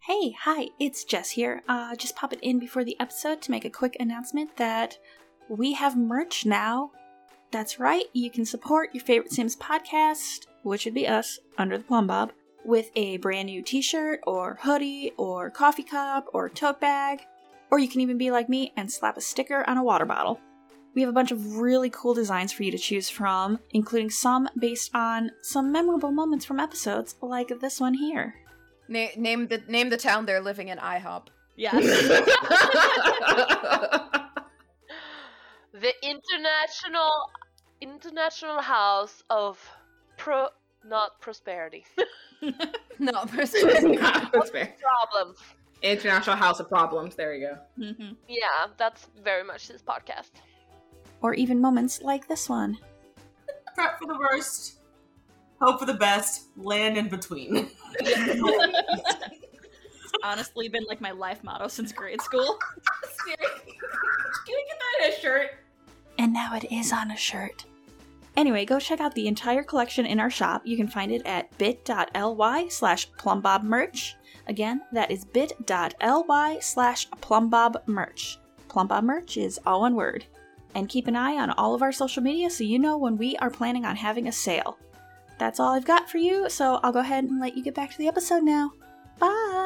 Hey, hi, it's Jess here. Uh, just pop it in before the episode to make a quick announcement that we have merch now. That's right, you can support your favorite Sims podcast, which would be us, Under the Plumbob, with a brand new t shirt, or hoodie, or coffee cup, or tote bag. Or you can even be like me and slap a sticker on a water bottle. We have a bunch of really cool designs for you to choose from, including some based on some memorable moments from episodes, like this one here. Na- name the name the town they're living in. IHOP. Yes. the international international house of pro not prosperity No, problems International House of Problems. There you go. hmm yeah that's very much this podcast Or even moments like this one. Prep for the worst, hope for the best, land in between. honestly been like my life motto since grade school. Can we get that in a shirt? And now it is on a shirt. Anyway, go check out the entire collection in our shop. You can find it at bit.ly slash plumbobmerch. Again, that is bit.ly slash plumbobmerch. Plumbob merch is all one word. And keep an eye on all of our social media so you know when we are planning on having a sale. That's all I've got for you, so I'll go ahead and let you get back to the episode now. Bye!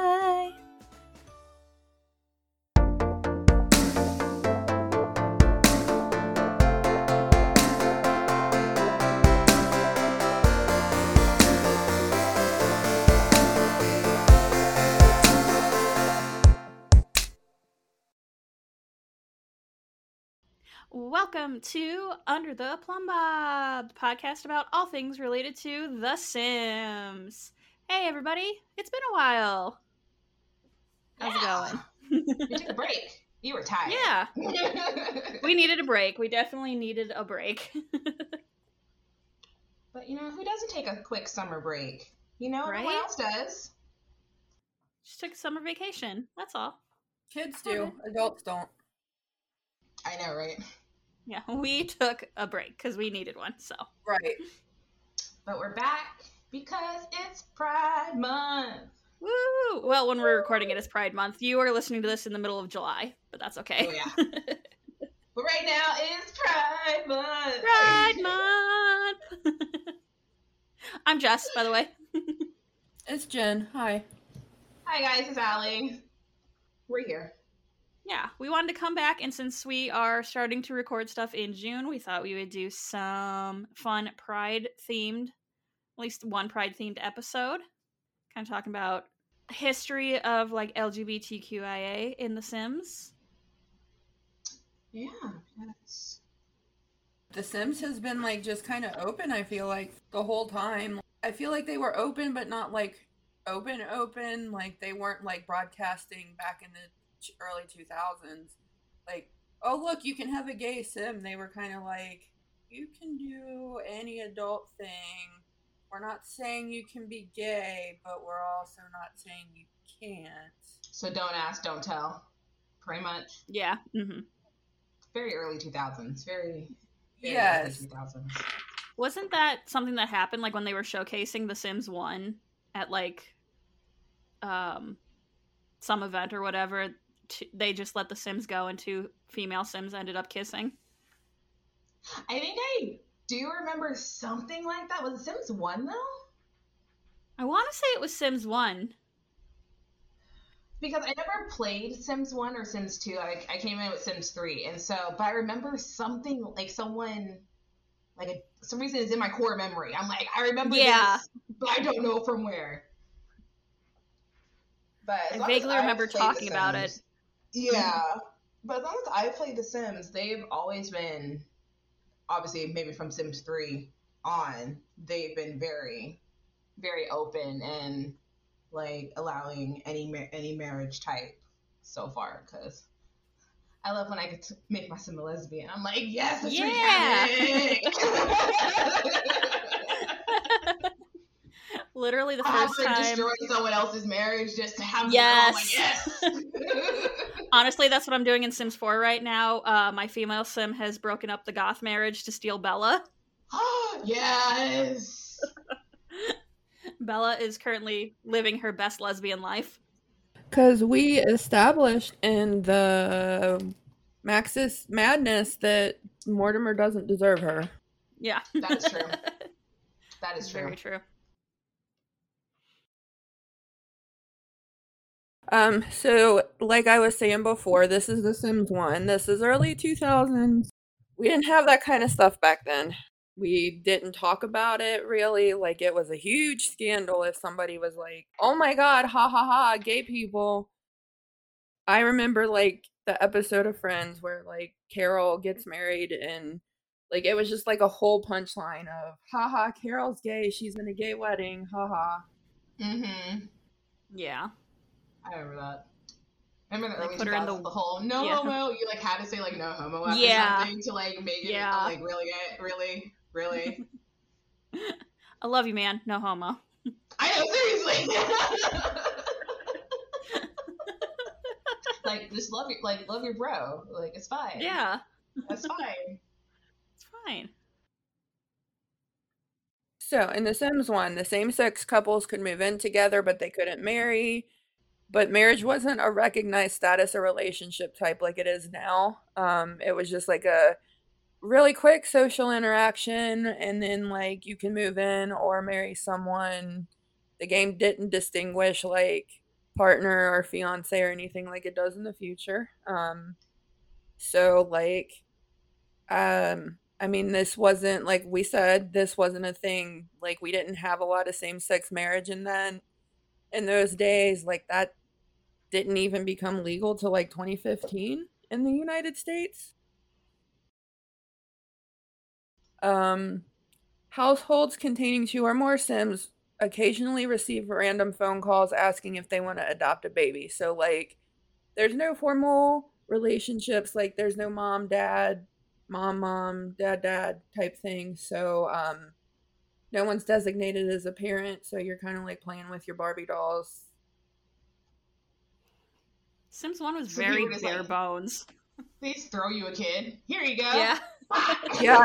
Welcome to Under the Plumbob, the podcast about all things related to The Sims. Hey, everybody, it's been a while. How's it going? We took a break. You were tired. Yeah, we needed a break. We definitely needed a break. but you know, who doesn't take a quick summer break? You know, everyone else does. Just took a summer vacation. That's all. Kids do. Adults don't. I know, right? Yeah, we took a break because we needed one. So Right. But we're back because it's Pride Month. woo! Well, when we're recording it, it's Pride Month. You are listening to this in the middle of July, but that's okay. Oh yeah. but right now is Pride Month. Pride Month. I'm Jess, by the way. It's Jen. Hi. Hi guys, it's Allie. We're here. Yeah, we wanted to come back, and since we are starting to record stuff in June, we thought we would do some fun Pride themed, at least one Pride themed episode, kind of talking about history of like LGBTQIA in The Sims. Yeah. Yes. The Sims has been like just kind of open. I feel like the whole time. I feel like they were open, but not like open open. Like they weren't like broadcasting back in the ch- early two thousands. Like, oh look, you can have a gay Sim. They were kind of like, you can do any adult thing. We're not saying you can be gay, but we're also not saying you can't. So don't ask, don't tell. Pretty much. Yeah. hmm Very early 2000s. Very. very Yes. Early 2000s. Wasn't that something that happened like when they were showcasing The Sims 1 at like um some event or whatever? T- they just let the Sims go and two female Sims ended up kissing. I think I do remember something like that. Was it Sims 1 though? I want to say it was Sims 1. Because I never played Sims 1 or Sims 2. I, I came in with Sims 3. And so, but I remember something like someone, like a, some reason is in my core memory. I'm like, I remember Yeah. this, but I don't know from where. But I vaguely remember talking about it. Yeah. but as long as I play The Sims, they've always been, obviously, maybe from Sims 3 on, they've been very, very open and like allowing any any marriage type so far because I love when I get to make my sim a lesbian. I'm like, yes, it's Yeah. Literally the I first would time. destroy someone else's marriage just to have Yes. like, yes. Honestly, that's what I'm doing in Sims 4 right now. Uh, my female sim has broken up the goth marriage to steal Bella. yes. Bella is currently living her best lesbian life. Because we established in the Maxis Madness that Mortimer doesn't deserve her. Yeah. That is true. That is true. Very true. Um, so like I was saying before, this is The Sims 1. This is early 2000s. We didn't have that kind of stuff back then. We didn't talk about it really. Like it was a huge scandal if somebody was like, "Oh my god, ha ha ha, gay people." I remember like the episode of Friends where like Carol gets married and like it was just like a whole punchline of haha Carol's gay, she's in a gay wedding, haha. Mm-hmm. Yeah. I remember that. I remember the They put her in the- the whole no yeah. homo. You like had to say like no homo after Yeah. something to like make it Yeah. like really, it really, really. I love you, man. No homo. I know seriously. like just love your like love your bro. Like it's fine. Yeah. that's fine. It's fine. So in The Sims 1, the same sex couples could move in together, but they couldn't marry. But marriage wasn't a recognized status or relationship type like it is now. Um, it was just like a really quick social interaction, and then like you can move in or marry someone. The game didn't distinguish like partner or fiance or anything like it does in the future. Um, so like, um, I mean, this wasn't like we said, this wasn't a thing. Like we didn't have a lot of same sex marriage in then in those days. Like that didn't even become legal till like 2015 in the United States. Um, households containing two or more Sims occasionally receive random phone calls asking if they want to adopt a baby. So like, there's no formal relationships. Like there's no mom, dad, mom mom dad dad type thing so um no one's designated as a parent so you're kind of like playing with your barbie dolls Sims 1 was So very people just, bare like- bones. They just throw you a kid. Here you go. Yeah. Yeah.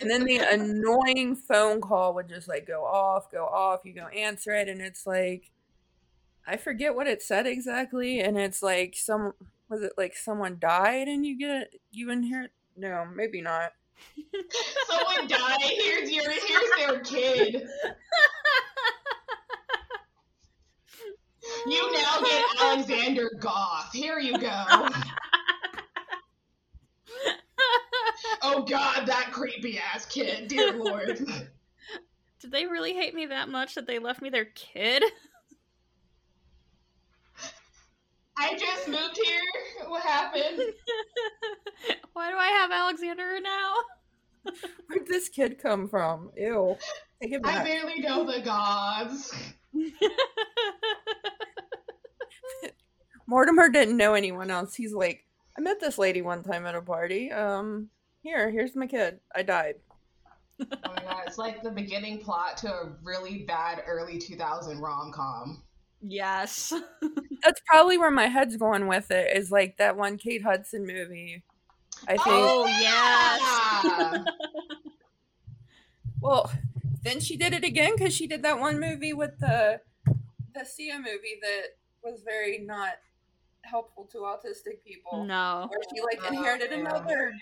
and then the annoying phone call would just like go off go off you go answer it and it's like i forget what it said exactly and it's like some was it like someone died and you get it you inherit no maybe not Someone died. Here's your here's their kid. You now get Alexander Goth. Here you go. Oh God, that creepy ass kid, dear lord. Did they really hate me that much that they left me their kid? I just moved here. What happened? Why do I have Alexander now? where'd this kid come from ew take it I barely know the Goths. Mortimer didn't know anyone else. He's like, I met this lady one time at a party. Um, here, here's my kid. I died. Oh my god, it's like the beginning plot to a really bad early 2000 rom com. yes. That's probably where my head's going with it. Is like that one Kate Hudson movie. I think. Oh, yes. Well, then she did it again because she did that one movie with the the Sia movie that was very not helpful to autistic people. No. Where she like Oh, inherited yeah. another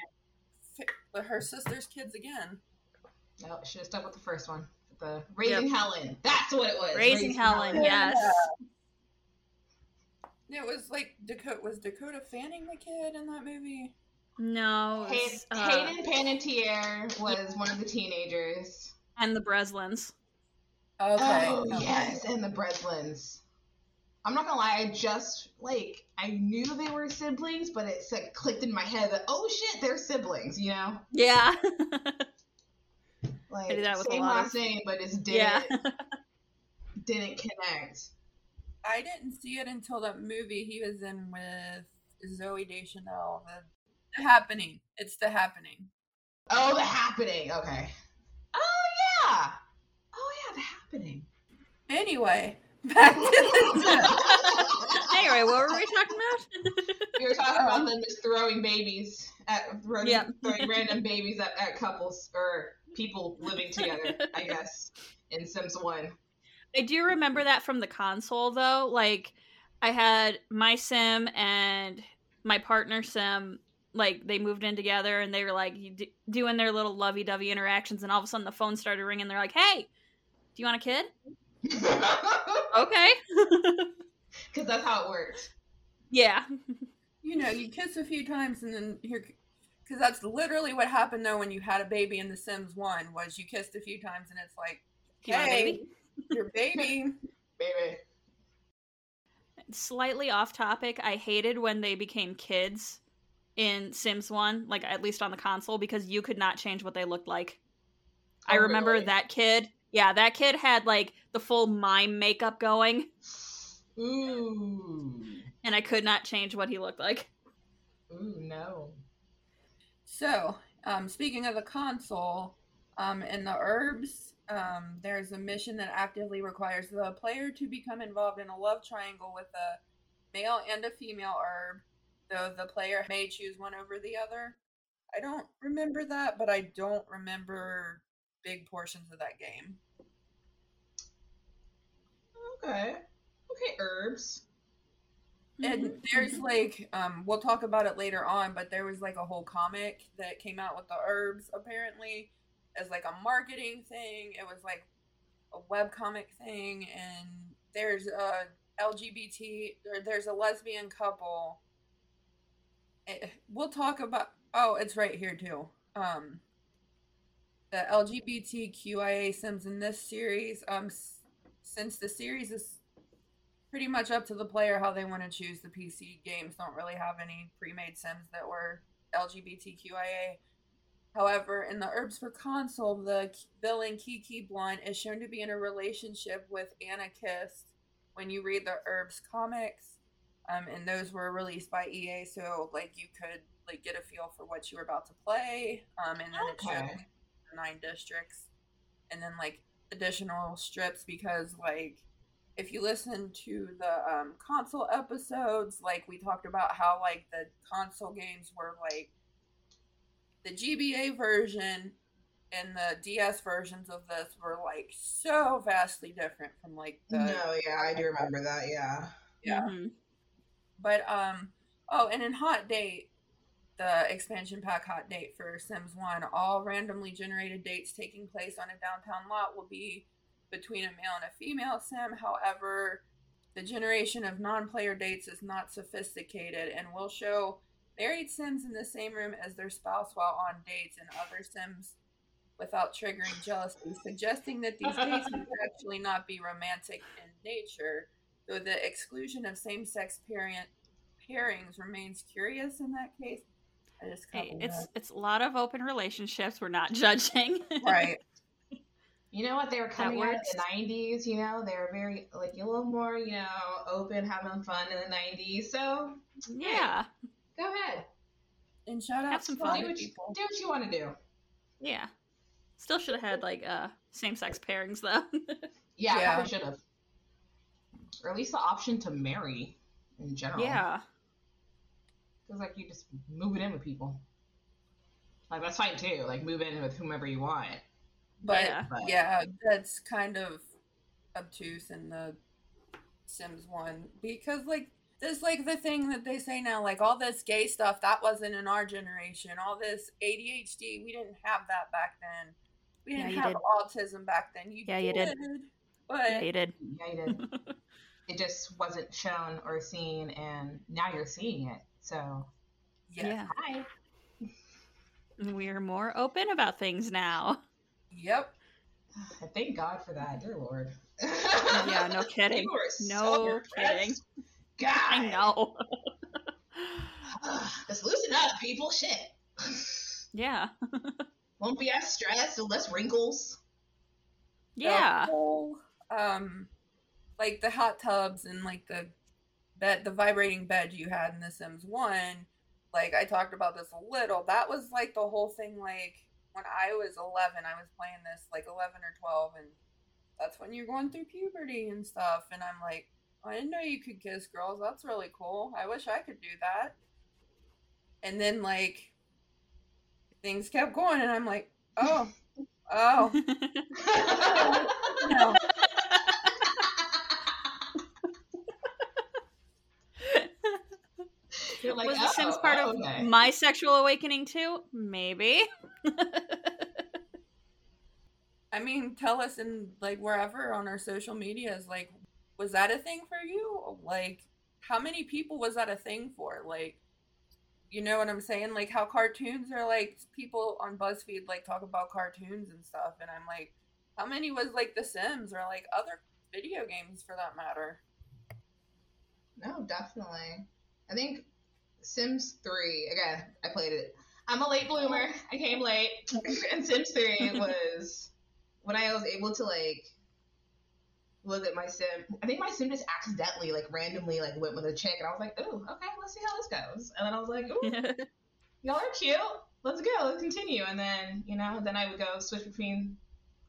her sister's kids again. No, should have stuck with the first one. The Raising Helen. That's what it was. Raising Helen, yes. It was like Dakota was Dakota Fanning the kid in that movie. No. it Hay- uh, Hayden Panettiere was one of the teenagers. and the Breslins. Okay. Oh okay. yes, and the Breslins. I'm not gonna lie, I just like I knew they were siblings, but it like clicked in my head that oh shit, they're siblings, you know? Yeah. Like I do that with a same lot last of- name, but just didn't yeah. didn't connect. I didn't see it until that movie he was in with Zooey Deschanel. The, the Happening. It's The Happening. Oh, the happening. Okay. Oh yeah. Oh yeah, the happening. Anyway, back to the anyway, what were we talking about? We were talking about them just throwing babies at throwing, Yeah. throwing random babies at, at couples or people living together, I guess, in Sims 1. I do remember that from the console though. Like I had my sim and my partner sim like they moved in together and they were like d- doing their little lovey-dovey interactions and all of a sudden the phone started ringing they're like hey do you want a kid okay Because that's how it works. yeah You know, you kiss a few times and then here, because that's literally what happened though when you had a baby in The Sims One was you kissed a few times and it's like, You want hey, baby? your baby. Baby. slightly off topic i hated when they became kids in sims 1 like at least on the console because you could not change what they looked like i Oh, remember really? that kid yeah that kid had like the full mime makeup going Ooh. and i could not change what he looked like Ooh, no. So, um, speaking of the console, um, in the Urbz, um, there's a mission that actively requires the player to become involved in a love triangle with a male and a female Urb, though the player may choose one over the other. I don't remember that, but I don't remember big portions of that game. Okay. Okay, Urbz. And there's like, um, we'll talk about it later on, but there was like a whole comic that came out with the Urbz apparently as like a marketing thing. It was like a web comic thing, and there's a LGBT, or there's a lesbian couple. Eh, We'll talk about. Oh, it's right here too. Um, the LGBTQIA Sims in this series. Um, s- since the series is pretty much up to the player how they want to choose. The PC games don't really have any pre-made sims that were LGBTQIA. However, in the Urbz for console, the K- villain Kiki Blunt is shown to be in a relationship with Anna Kist when you read the Urbz comics. Um, and those were released by EA, so like you could like get a feel for what you were about to play. Um, and then it showed the nine districts, and then like additional strips because like if you listen to the um, console episodes, like we talked about how like the console games were like the GBA version and the DS versions of this were like so vastly different from like the no, yeah, I do remember that, yeah. yeah. Mhm. But um oh, and in Hot Date, the expansion pack Hot Date for Sims 1, all randomly generated dates taking place on a downtown lot will be between a male and a female sim. However, the generation of non-player dates is not sophisticated and will show married sims in the same room as their spouse while on dates and other sims without triggering jealousy, suggesting that these dates may actually not be romantic in nature though the exclusion of same-sex parent pairings remains curious in that case. I just Hey, it's that. it's a lot of open relationships. We're not judging. right. You know what? They were coming out of the 90s, you know? They were very, like, a little more, you know, open, having fun in the 90s. So, yeah, go ahead. And shout out Have some to fun. Do what, you, people. do what you want to do. yeah. Still should have had like uh same sex pairings though. Yeah, Yeah. Should have. Or at least the option to marry in general. yeah. Feels like you just move it in with people. Like, that's fine too. Like, move in with whomever you want. But Yeah. yeah. that's kind of obtuse in the Sims one because like there's like the thing that they say now, like all this gay stuff that wasn't in our generation. All this ADHD, we didn't have that back then. We didn't you have did. autism back then. You Yeah, you did. But Yeah, you did. Yeah, you did. it just wasn't shown or seen, and now you're seeing it. So, yes. Yeah. hi. We're more open about things now. Yep. Thank God for that, dear Lord. Yeah, no kidding. You are so No kidding. God. I know. Let's loosen up, people. Shit. yeah. Won't be as stressed and less wrinkles. Yeah. The whole, um, like the hot tubs and like the bed, the vibrating bed you had in The Sims One. Like I talked about this a little. That was like the whole thing. Like when I was 11, I was playing this like 11 or 12, and that's when you're going through puberty and stuff. And I'm like, I didn't know you could kiss girls. That's really cool. I wish I could do that. And then like things kept going, and I'm like, oh, Oh no. You're like, was The Sims "Oh, part oh, of okay." my sexual awakening too? Maybe. I mean, tell us in like wherever on our social medias, like, was that a thing for you? Like, how many people was that a thing for? Like, you know what I'm saying? Like, how cartoons are like people on BuzzFeed like talk about cartoons and stuff, and I'm like, how many was like The Sims or like other video games for that matter? No, definitely. I think Sims 3, again, I played it. I'm a late bloomer. I came late. and Sims 3 was when I was able to like look at my sim. I think my sim just accidentally, like randomly, like went with a chick, and I was like, "Ooh, okay, let's see how this goes." And then I was like, "Ooh, y'all are cute. Let's go. Let's continue." And then, you know, then I would go switch between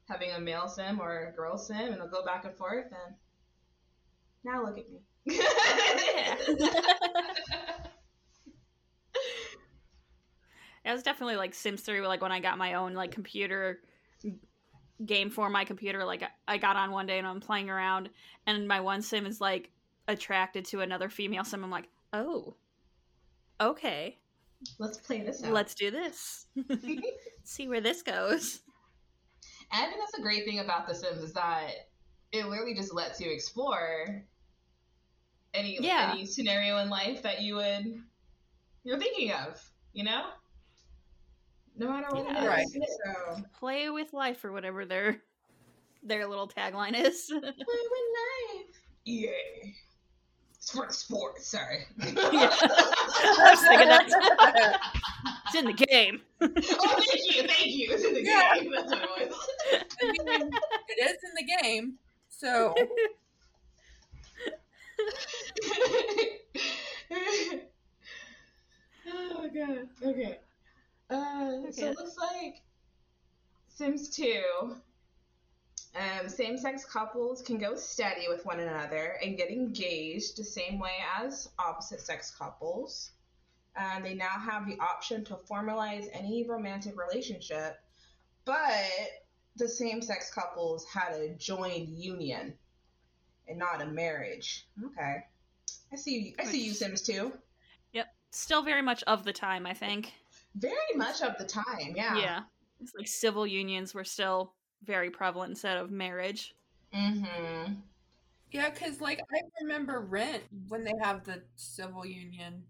having a male sim or a girl sim, and I'll go back and forth. And now look at me. It was definitely like Sims 3, like when I got my own like computer game for my computer. Like I got on one day and I'm playing around, and my one sim is like attracted to another female sim. I'm like, oh, okay, Let's play this out. let's do this. See where this goes. And I think that's the great thing about The Sims is that it literally just lets you explore any Yeah. any scenario in life that you would you're thinking of, you know? No matter what Yeah. it Right. is. So Play with life or whatever their their little tagline is. play with life. Yeah. It's for the sport, sorry. I was thinking that. it's in the game. oh thank you, thank you. It's in the Yeah. game. That's what it was. I mean, it is in the game, so oh god. Okay. Uh, so it looks like Sims 2. Um, same sex couples can go steady with one another and get engaged the same way as opposite sex couples. And they now have the option to formalize any romantic relationship, but the same sex couples had a joined union and not a marriage. Okay. I see you I see you Sims 2. Yep. Still very much of the time, I think. Very much of the time, yeah. Yeah. It's like civil unions were still very prevalent instead of marriage. Mm-hmm. yeah, because like I remember Rent when they have the civil union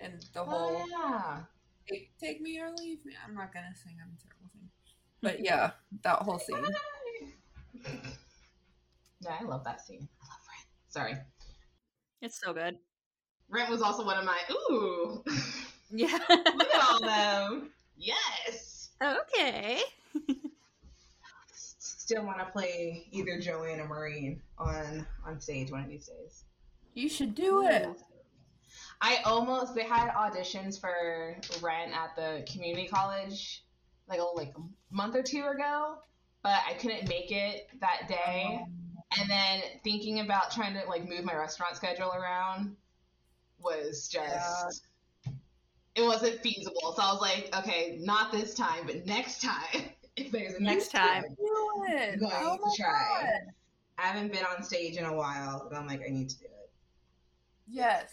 and the whole Oh, yeah. take, take me or leave me. I'm not gonna sing. I'm a terrible singer. But yeah, that whole scene. Yeah, I love that scene. I love Rent. Sorry. It's so good. Rent was also one of my ooh. Yeah. Look at all them. Yes. okay. Still want to play either Joanne or Maureen on on stage one of these days. You should do it. I almost they had auditions for Rent at the community college like a like a month or two ago, but I couldn't make it that day. Oh. And then thinking about trying to like move my restaurant schedule around was just it wasn't feasible. So I was like, okay, not this time, but next time. If there's a Next next, time. time. I'm going Oh to try. God. I haven't been on stage in a while, but I'm like, I need to do it. Yes.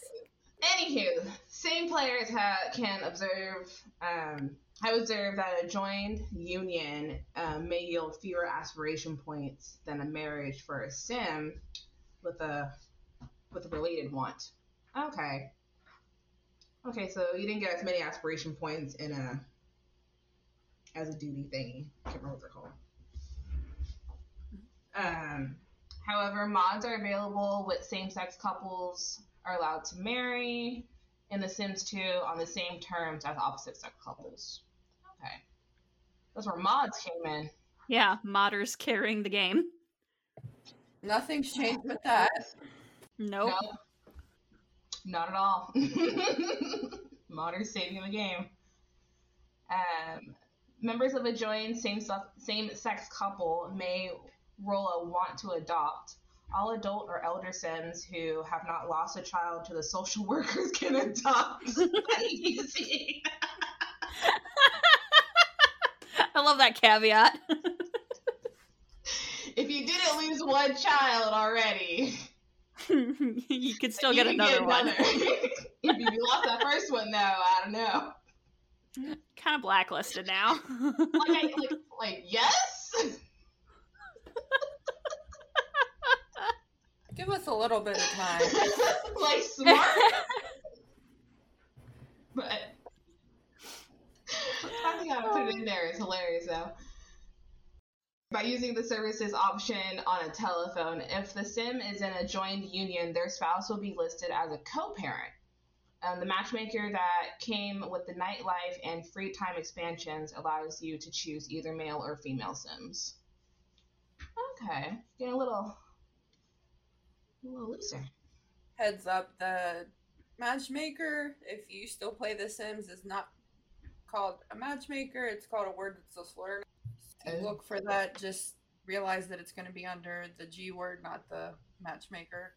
Anywho, same players ha- can observe. Um, I observed that a joined union um, may yield fewer aspiration points than a marriage for a sim with a with a related want. Okay. Okay, so you didn't get as many aspiration points in a as a duty thingy. I can't remember what they're called. Um, however, mods are available with same-sex couples are allowed to marry in The Sims 2 on the same terms as opposite-sex couples. Okay, that's where mods came in. Yeah, modders carrying the game. Nothing's changed with that. Nope. No, not at all. Modders saving the game. Um, members of a joined same same sex couple may roll a want to adopt. All adult or elder Sims who have not lost a child to the social workers can adopt. Easy. I love that caveat. if you didn't lose one child already, you could still you get another one. if you lost that first one, though, I don't know. kind of blacklisted now. Like, I, like, like yes. Give us a little bit of time. like smart. but I think I put it in there. It's hilarious though. By using the services option on a telephone, if the sim is in a joined union, their spouse will be listed as a co-parent. Um, the matchmaker that came with the nightlife and free time expansions allows you to choose either male or female sims. Okay, getting a little, a little looser. Heads up, the matchmaker, if you still play The Sims, is not called a matchmaker. It's called a word that's a slur. So look for that. Just realize that it's going to be under the G word, not the matchmaker.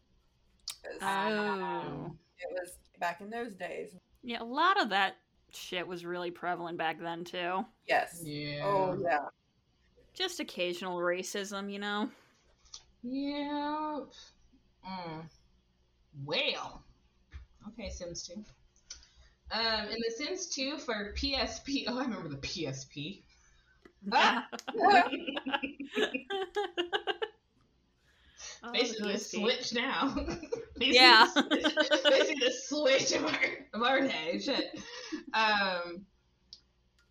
Oh. it was back in those days. Yeah, a lot of that shit was really prevalent back then too. Yes. Yeah. Oh, yeah. Just occasional racism, you know. Yeah. Mm. Well. Okay, Sims 2. Um, in The Sims 2 for PSP. Oh, I remember the PSP. Ah! Oh, Basically, the a Switch now. Basically Yeah. the Basically, the Switch of our, of our day. Shit. Um,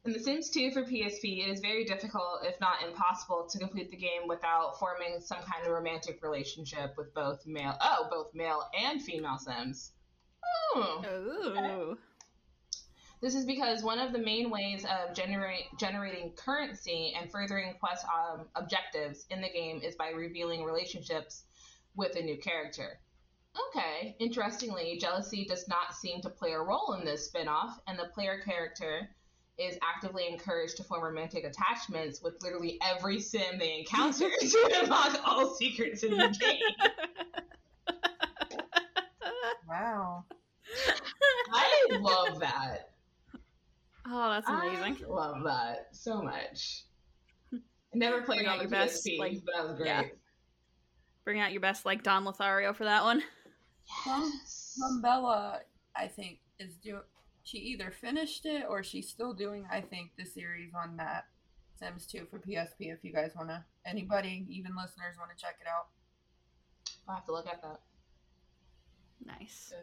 in The Sims 2 for PSP, it is very difficult, if not impossible, to complete the game without forming some kind of romantic relationship with both male, oh, both male and female Sims. Oh. Ooh. This is because one of the main ways of generate, generating currency and furthering quest um, objectives in the game is by revealing relationships with a new character. Okay, interestingly, jealousy does not seem to play a role in this spin-off, and the player character is actively encouraged to form romantic attachments with literally every sim they encounter to unlock all secrets in the game. Wow. I love that. Oh, that's amazing. I love that so much. Never played Bring on the best, PSP, like- but that was great. yeah. Bring out your best, like Don Lothario for that one. Yes. Bella, I think, is doing. She either finished it or she's still doing. I think the series on that Sims 2 for PSP. If you guys want to, anybody, even listeners, want to check it out. I'll have to look at that. Nice. So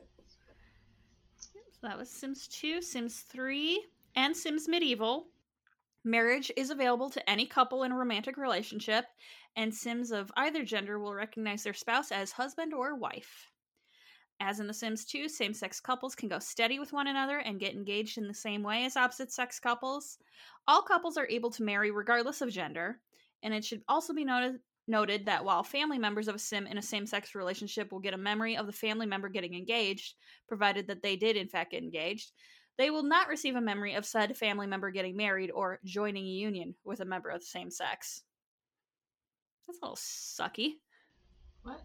that was Sims 2, Sims 3, and Sims Medieval. Marriage is available to any couple in a romantic relationship, and Sims of either gender will recognize their spouse as husband or wife. As in The Sims 2, same sex couples can go steady with one another and get engaged in the same way as opposite sex couples. All couples are able to marry regardless of gender, and it should also be noted noted that while family members of a sim in a same-sex relationship will get a memory of the family member getting engaged, provided that they did in fact get engaged, they will not receive a memory of said family member getting married or joining a union with a member of the same sex. That's a little sucky. What?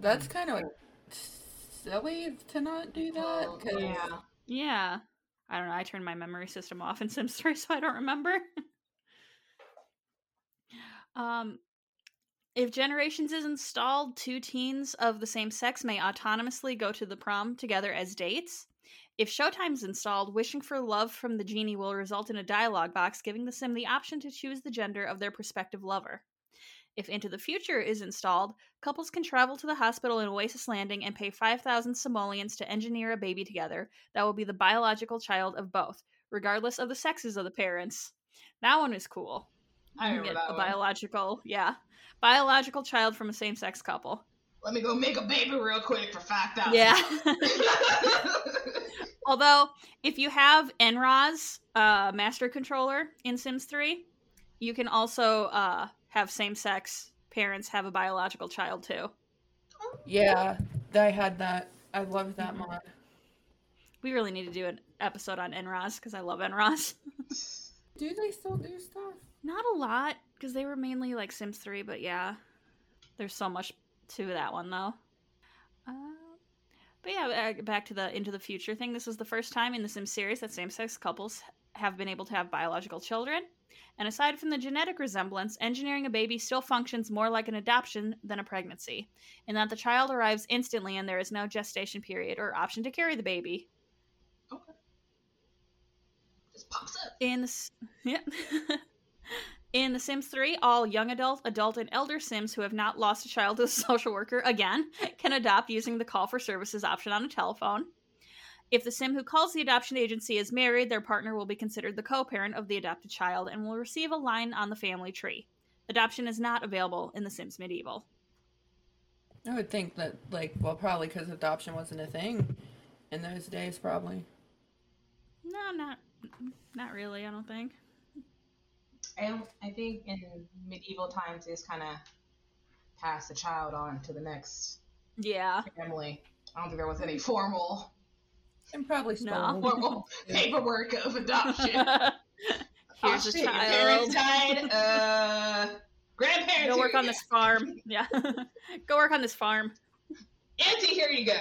That's kind of silly to not do that. Well, 'cause- yeah. Yeah. I don't know. I turned my memory system off in Sims 3, so I don't remember. um, if Generations is installed, two teens of the same sex may autonomously go to the prom together as dates. If Showtime's installed, wishing for love from the genie will result in a dialogue box giving the sim the option to choose the gender of their prospective lover. If Into the Future is installed, couples can travel to the hospital in Oasis Landing and pay 5,000 simoleons to engineer a baby together that will be the biological child of both, regardless of the sexes of the parents. That one is cool. I remember that a one. biological, yeah, biological child from a same-sex couple. Let me go make a baby real quick for 5,000. Yeah. Although, if you have NRaas uh, master controller in Sims 3, you can also uh, have same-sex parents have a biological child too. Yeah, I had that. I loved that Mhm. mod. We really need to do an episode on NRaas because I love NRaas. Do they still do stuff? Not a lot because they were mainly like Sims 3, but yeah, there's so much to that one though. Uh, but yeah, uh, back to the Into the Future thing. This is the first time in the Sims series that same-sex couples have been able to have biological children. And aside from the genetic resemblance, engineering a baby still functions more like an adoption than a pregnancy, in that the child arrives instantly and there is no gestation period or option to carry the baby. Okay. Just pops up. In the, yeah. In The Sims 3, all young adult, adult, and elder Sims who have not lost a child to a social worker again can adopt using the call for services option on a telephone. If the Sim who calls the adoption agency is married, their partner will be considered the co parent of the adopted child and will receive a line on the family tree. Adoption is not available in The Sims Medieval. I would think that, like, well, probably because adoption wasn't a thing in those days, probably. No, not not really, I don't think. I don't, I think in medieval times they just kind of pass the child on to the next Yeah. family. I don't think there was any formal And probably No. formal paperwork of adoption. Here's oh, a shit, Your parents child. died. Uh, grandparents. Go work on this farm. Yeah. Go work on this farm. Auntie, here you go.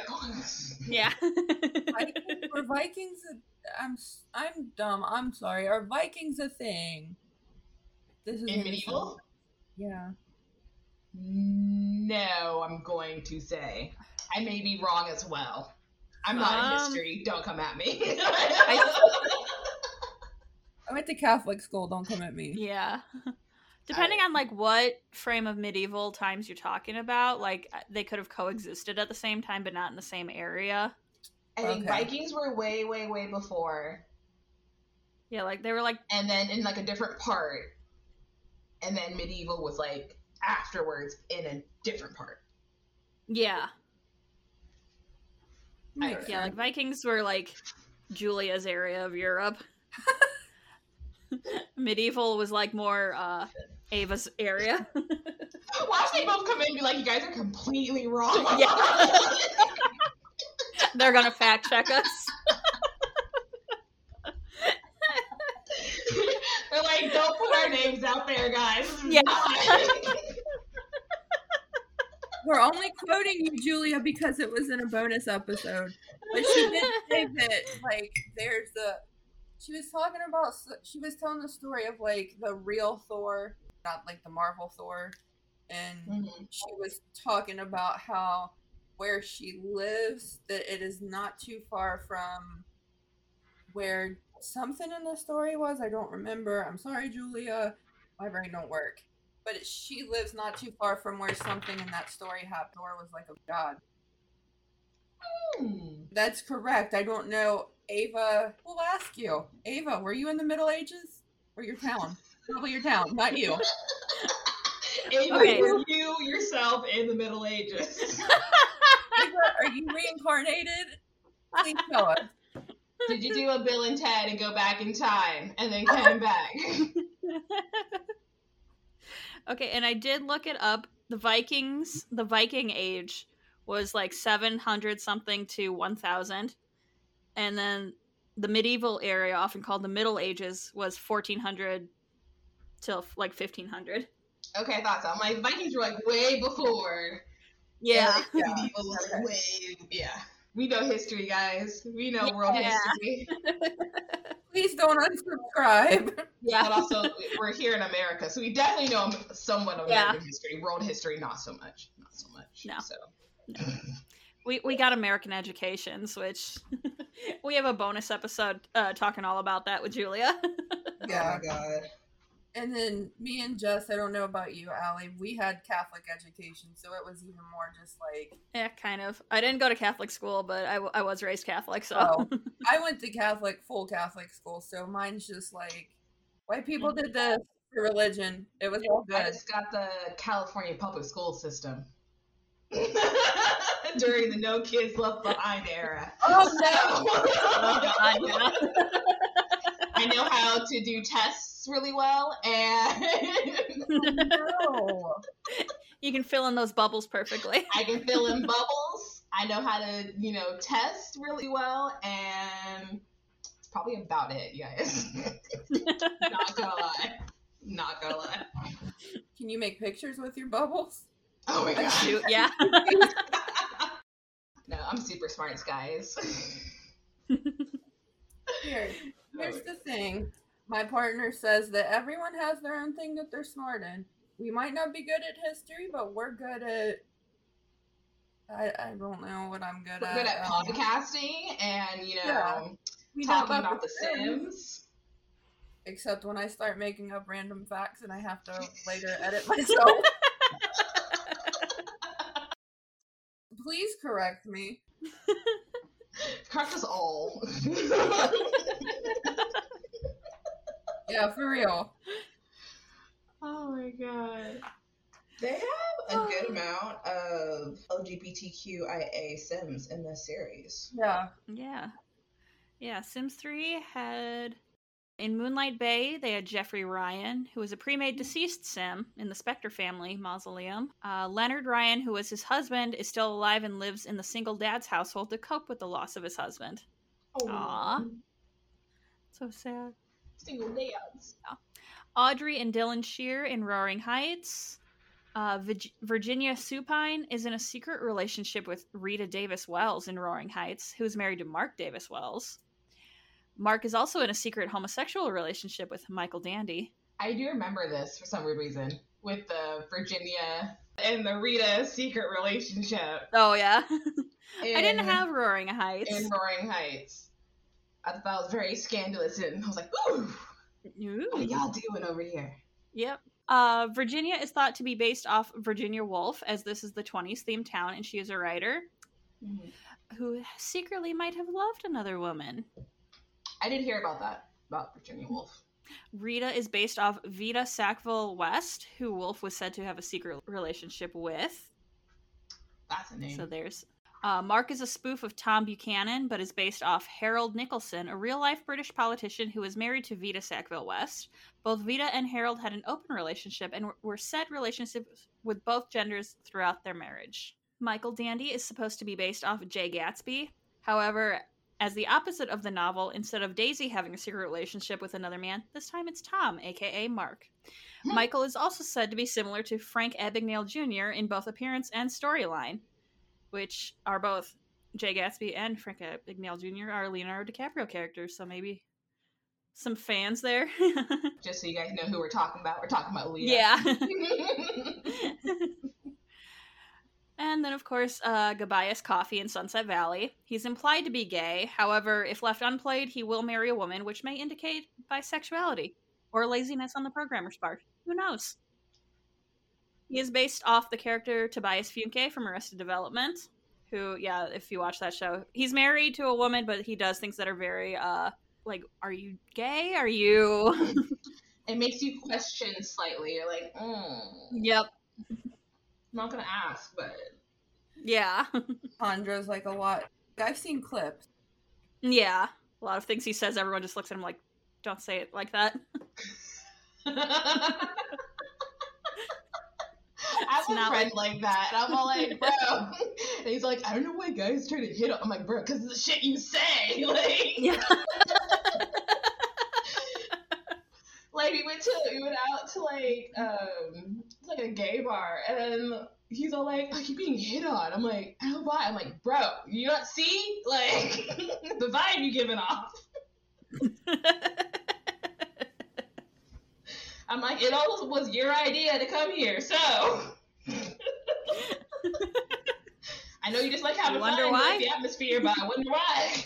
Yeah. Vikings, were Vikings? A, I'm s- I'm dumb. I'm sorry. Are Vikings a thing? This is In medieval? sound- Yeah. No, I'm going to say. I may be wrong as well. I'm not in Um, history. Don't come at me. I went to Catholic school. Don't come at me. Yeah. Depending on like what frame of medieval times you're talking about, like uh, they could have coexisted at the same time but not in the same area. I think Okay. Vikings were way, way, way before, Yeah, like they were like and then in like a different part, and then medieval was like afterwards in a different part. yeah. Makes Yeah, like. Vikings were like Julia's area of Europe. medieval was like more uh Ava's area. Watch they both come in and be like, "You guys are completely wrong." Yeah. They're going to fact check us. They're like, "Don't put our names out there, guys." Yeah. We're only quoting you, Julia, because it was in a bonus episode. But she did say that, like, there's the. She was talking about. She was telling the story of, like, the real Thor, not like the Marvel Thor. And Mhm. she was talking about how where she lives, that it is not too far from where something in the story was. I don't remember. I'm sorry, Julia. My brain don't work. But she lives not too far from where something in that story happened. or was like a god. Hmm. That's correct. I don't know. Ava, we'll ask you. Ava, were you in the Middle Ages? Or your town? Probably your town, not you. Ava, Okay. were you yourself in the Middle Ages? Ava, are you reincarnated? Please tell us. Did you do a Bill and Ted and go back in time and then came oh. back? Okay, and I did look it up. The Vikings, the Viking age was like 700 something to 1000. And then the medieval area, often called the Middle Ages, was 1400 till like 1500. Okay, I thought so. I'm like, Vikings were like way before. Yeah. And, like, medieval was like way. Yeah. We know history, guys. We know world history. Please don't unsubscribe. Yeah. But also, we're here in America, so we definitely know somewhat of Yeah. American history. World history, not so much. Not so much. No. So. We, we got American educations, which we have a bonus episode uh, talking all about that with Julia. Yeah. God. And then me and Jess, I don't know about you, Allie, we had Catholic education, so it was even more just like yeah, kind of. I didn't go to Catholic school, but I, w- I was raised Catholic, so. Oh. I went to Catholic, full Catholic school, so mine's just like white people did this for religion. It was all good. I just got the California public school system. During the no kids left behind era. Oh Oh, God, yeah. I know how to do tests really well, and no! you can fill in those bubbles perfectly. I can fill in bubbles. I know how to, you know, test really well, and it's probably about it, you guys. Not gonna lie. Not gonna lie. Can you make pictures with your bubbles? Oh my oh, god. Shoot, yeah. No, I'm super smart, guys. Here. Here's the thing. My partner says that everyone has their own thing that they're smart in. We might not be good at history, but we're good at. I, I don't know what I'm good We're at. good at um, podcasting and you know Yeah. we know talking about the Sims. Except when I start making up random facts and I have to later edit myself. Please correct me. Correct us all. Yeah, for real. oh my god. They have a good amount of LGBTQIA Sims in this series. Yeah. Yeah. Yeah, Sims 3 had. In Moonlight Bay, they had Jeffrey Ryan, who was a pre made deceased Sim in the Spectre family mausoleum. Uh, Leonard Ryan, who was his husband, is still alive and lives in the single dad's household to cope with the loss of his husband. Aw. So sad. Single dads. Audrey and Dylan Shear in Roaring Heights. Uh, Virg- Virginia Supine is in a secret relationship with Rita Davis Wells in Roaring Heights, who is married to Mark Davis Wells. Mark is also in a secret homosexual relationship with Michael Dandy. I do remember this for some weird reason with the Virginia and the Rita secret relationship. Oh, yeah. I didn't have Roaring Heights. in Roaring Heights. I thought that was very scandalous, and I was like, "Ooh, Ooh. what are y'all doing over here?" Yep. Uh, Virginia is thought to be based off Virginia Woolf, as this is the 20s themed town, and she is a writer who secretly might have loved another woman. I did hear about that about Virginia Woolf. Rita is based off Vita Sackville West, who Woolf was said to have a secret relationship with. Fascinating. So there's. Uh, Mark is a spoof of Tom Buchanan, but is based off Harold Nicolson, a real life British politician who was married to Vita Sackville West. Both Vita and Harold had an open relationship and were- were said relationships with both genders throughout their marriage. Michael Dandy is supposed to be based off Jay Gatsby. However, as the opposite of the novel, instead of Daisy having a secret relationship with another man, this time it's Tom, aka Mark. Michael is also said to be similar to Frank Abagnale Jr. in both appearance and storyline, which are both Jay Gatsby and Frank Abagnale Jr. are Leonardo DiCaprio characters, so maybe some fans there. Just so you guys know who we're talking about, we're talking about Leah. yeah. and then, of course, uh, Gobias Koffi in Sunset Valley. He's implied to be gay. However, if left unplayed, he will marry a woman, which may indicate bisexuality or laziness on the programmer's part. Who knows? He is based off the character Tobias Funke from Arrested Development, who, yeah, if you watch that show, he's married to a woman, but he does things that are very, uh, like, are you gay? Are you. it makes you question slightly. You're like, mm, yep. I'm not gonna ask, but Yeah. Chandra's like a lot. I've seen clips. Yeah, a lot of things he says, everyone just looks at him like, "Don't say it like that." I have a not friend like that, and I'm all like, bro. And he's like, I don't know why guys try to hit on. I'm like, bro, because of the shit you say. Like, Yeah. like we went to we went out to like um it's like a gay bar, and he's all like, oh, you're being hit on. I'm like, I don't know why. I'm like, bro, you not see like the vibe you giving off. I'm like, it all was your idea to come here, so. I know you just like having You wonder fun why? with the atmosphere, but I wonder why.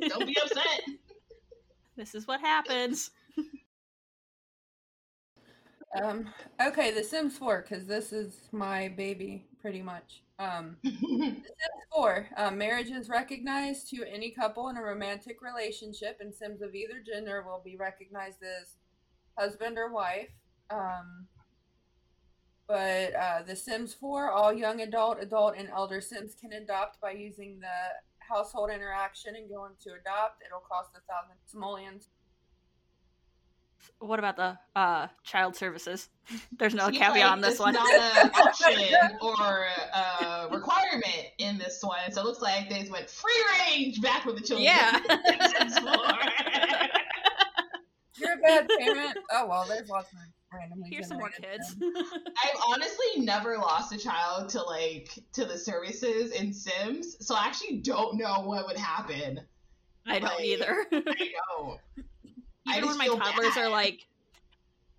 Don't be upset. this is what happens. Um, okay, The Sims 4, because this is my baby, pretty much. Um, The Sims 4, uh, marriage is recognized to any couple in a romantic relationship, and Sims of either gender will be recognized as husband or wife. Um, but uh, The Sims 4, all young adult, adult, and elder Sims can adopt by using the household interaction and going to adopt. It'll cost a thousand simoleons. What about the uh, child services? There's no Seems caveat like on this it's one. not an option or a requirement in this one. So it looks like they went free range back with the children. Yeah. You're a bad parent. Oh well, there's lots of randomly. Here's some more generated kids. I've honestly never lost a child to like to the services in Sims, so I actually don't know what would happen I don't Like, either. I know. Even just when my toddlers bad. are like,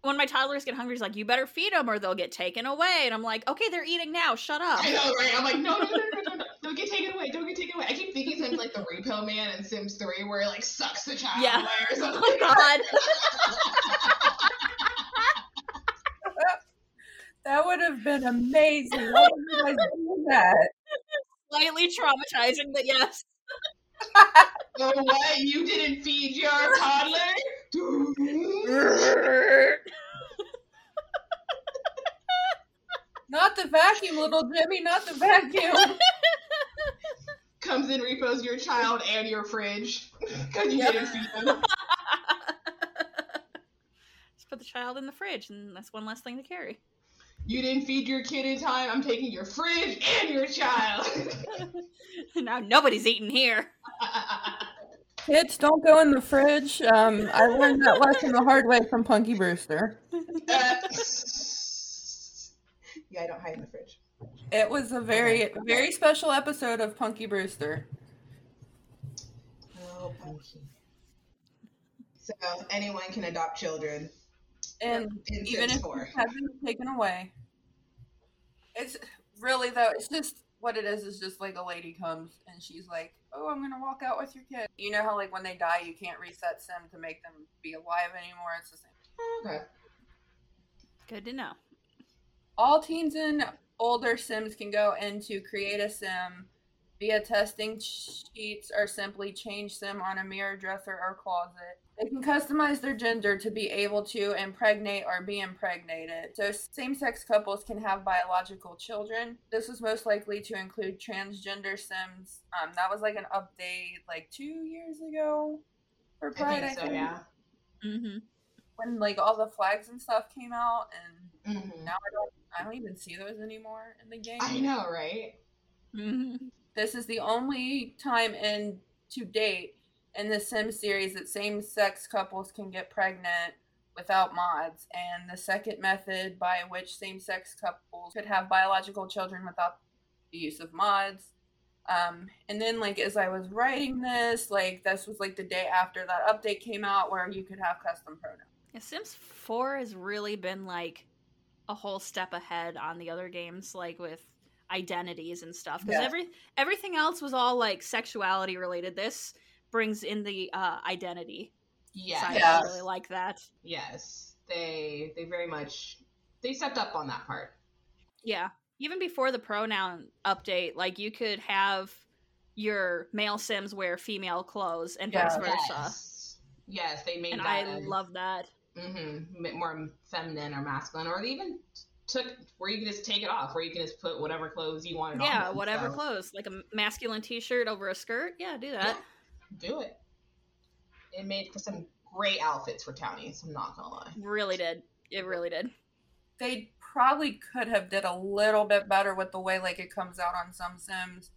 when my toddlers get hungry, he's like, "You better feed them or they'll get taken away." And I'm like, "Okay, they're eating now. Shut up." I know, right? I'm like, no, no, no, no, no, no, don't get taken away, don't get taken away. I keep thinking something like the repo man in Sims 3 where it like sucks the child Yeah. away or oh something. Oh my God. That would have been amazing. Why did you guys do that? Slightly traumatizing, but yes. oh, what? You didn't feed your toddler? Not the vacuum, little Jimmy, not the vacuum. Comes in, repos your child and your fridge because you Yep. didn't feed them. Just put the child in the fridge, and that's one less thing to carry. You didn't feed your kid in time. I'm taking your fridge and your child. now nobody's eating here. Kids, don't go in the fridge. Um, I learned that lesson the hard way from Punky Brewster. Uh, yeah, I don't hide in the fridge. It was a very, very special episode of Punky Brewster. Oh, punky. So anyone can adopt children. And In even if 4. it has been taken away. It's really though, it's just what it is is just like a lady comes and she's like, Oh, I'm gonna walk out with your kid. You know how like when they die you can't reset sim to make them be alive anymore? It's the same. Oh, okay. Good to know. All teens and older sims can go into create a sim via testing cheats or simply change sim on a mirror dresser or closet. They can customize their gender to be able to impregnate or be impregnated. So same sex couples can have biological children. This was most likely to include transgender sims. Um, that was like an update like two years ago for I think so, yeah. Mm-hmm. When like all the flags and stuff came out and hmm now I don't I don't even see those anymore in the game. I know, right? Mm-hmm. This is the only time in to date in the Sim series that same-sex couples can get pregnant without mods, and the second method by which same-sex couples could have biological children without the use of mods. Um, and then, like as I was writing this, like this was like the day after that update came out, where you could have custom pronouns. Yeah, Sims 4 has really been like a whole step ahead on the other games, like with identities and stuff. Because Yeah. every everything else was all like sexuality related. This brings in the uh, identity Yes. side. Yeah. I really like that. Yes. They they very much they stepped up on that part. Yeah. Even before the pronoun update, like you could have your male Sims wear female clothes and Yeah. vice versa. Yes. Yes, they made And that I a- love that. mhm, more feminine or masculine, or they even took where you can just take it off, where you can just put whatever clothes you wanted on. Yeah, them, whatever so clothes. Like a masculine t shirt over a skirt. Yeah, do that. Do it. It made for some great outfits for townies. I'm not gonna lie. Really did. It really did. they probably could have did a little bit better with the way like it comes out on some sims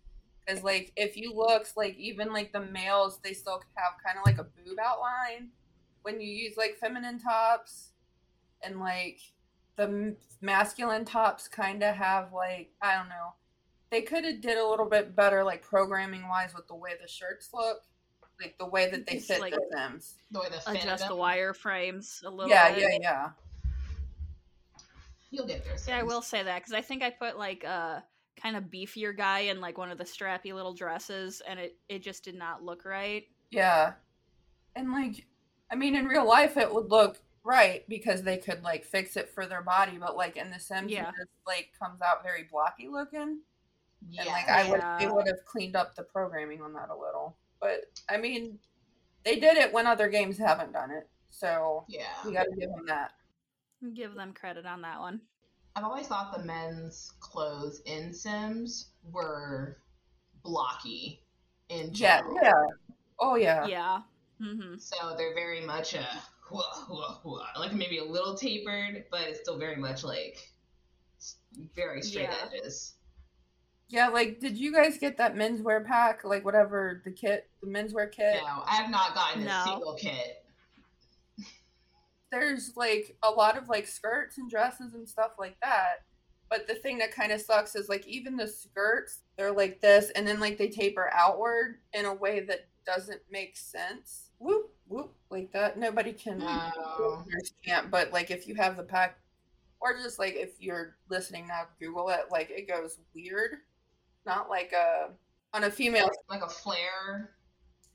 because like if you look like even like the males they still have kind of like a boob outline when you use like feminine tops and like the m- masculine tops kind of have like i don't know they could have did a little bit better like programming wise with the way the shirts look like the way that they fit like, the sims The way the fit Adjust of the them, wireframes a little yeah bit. yeah yeah You'll get there. Yeah, I will say that because I think I put like a kind of beefier guy in like one of the strappy little dresses, and it it just did not look right. Yeah. And like I mean in real life it would look right because they could like fix it for their body, but like in the Sims Yeah. it just like comes out very blocky looking. Yeah. And like I would they Yeah. would have cleaned up the programming on that a little. But I mean they did it when other games haven't done it. So yeah. we gotta give them that. Give them credit on that one. I've always thought the men's clothes in Sims were blocky in Yeah, general. yeah. Oh yeah. Yeah. Mm-hmm. So they're very much a whoa, whoa, whoa. like maybe a little tapered, but it's still very much like very straight Yeah. edges. Yeah, like did you guys get that menswear pack? Like whatever the kit the menswear kit? No, I have not gotten No. a single kit. there's like a lot of like skirts and dresses and stuff like that. But the thing that kind of sucks is like even the skirts, they're like this, and then like they taper outward in a way that doesn't make sense. Whoop whoop like that. Nobody can No. can't, but like if you have the pack or just like if you're listening now, Google it, like it goes weird. Not like a on a female Like a flare.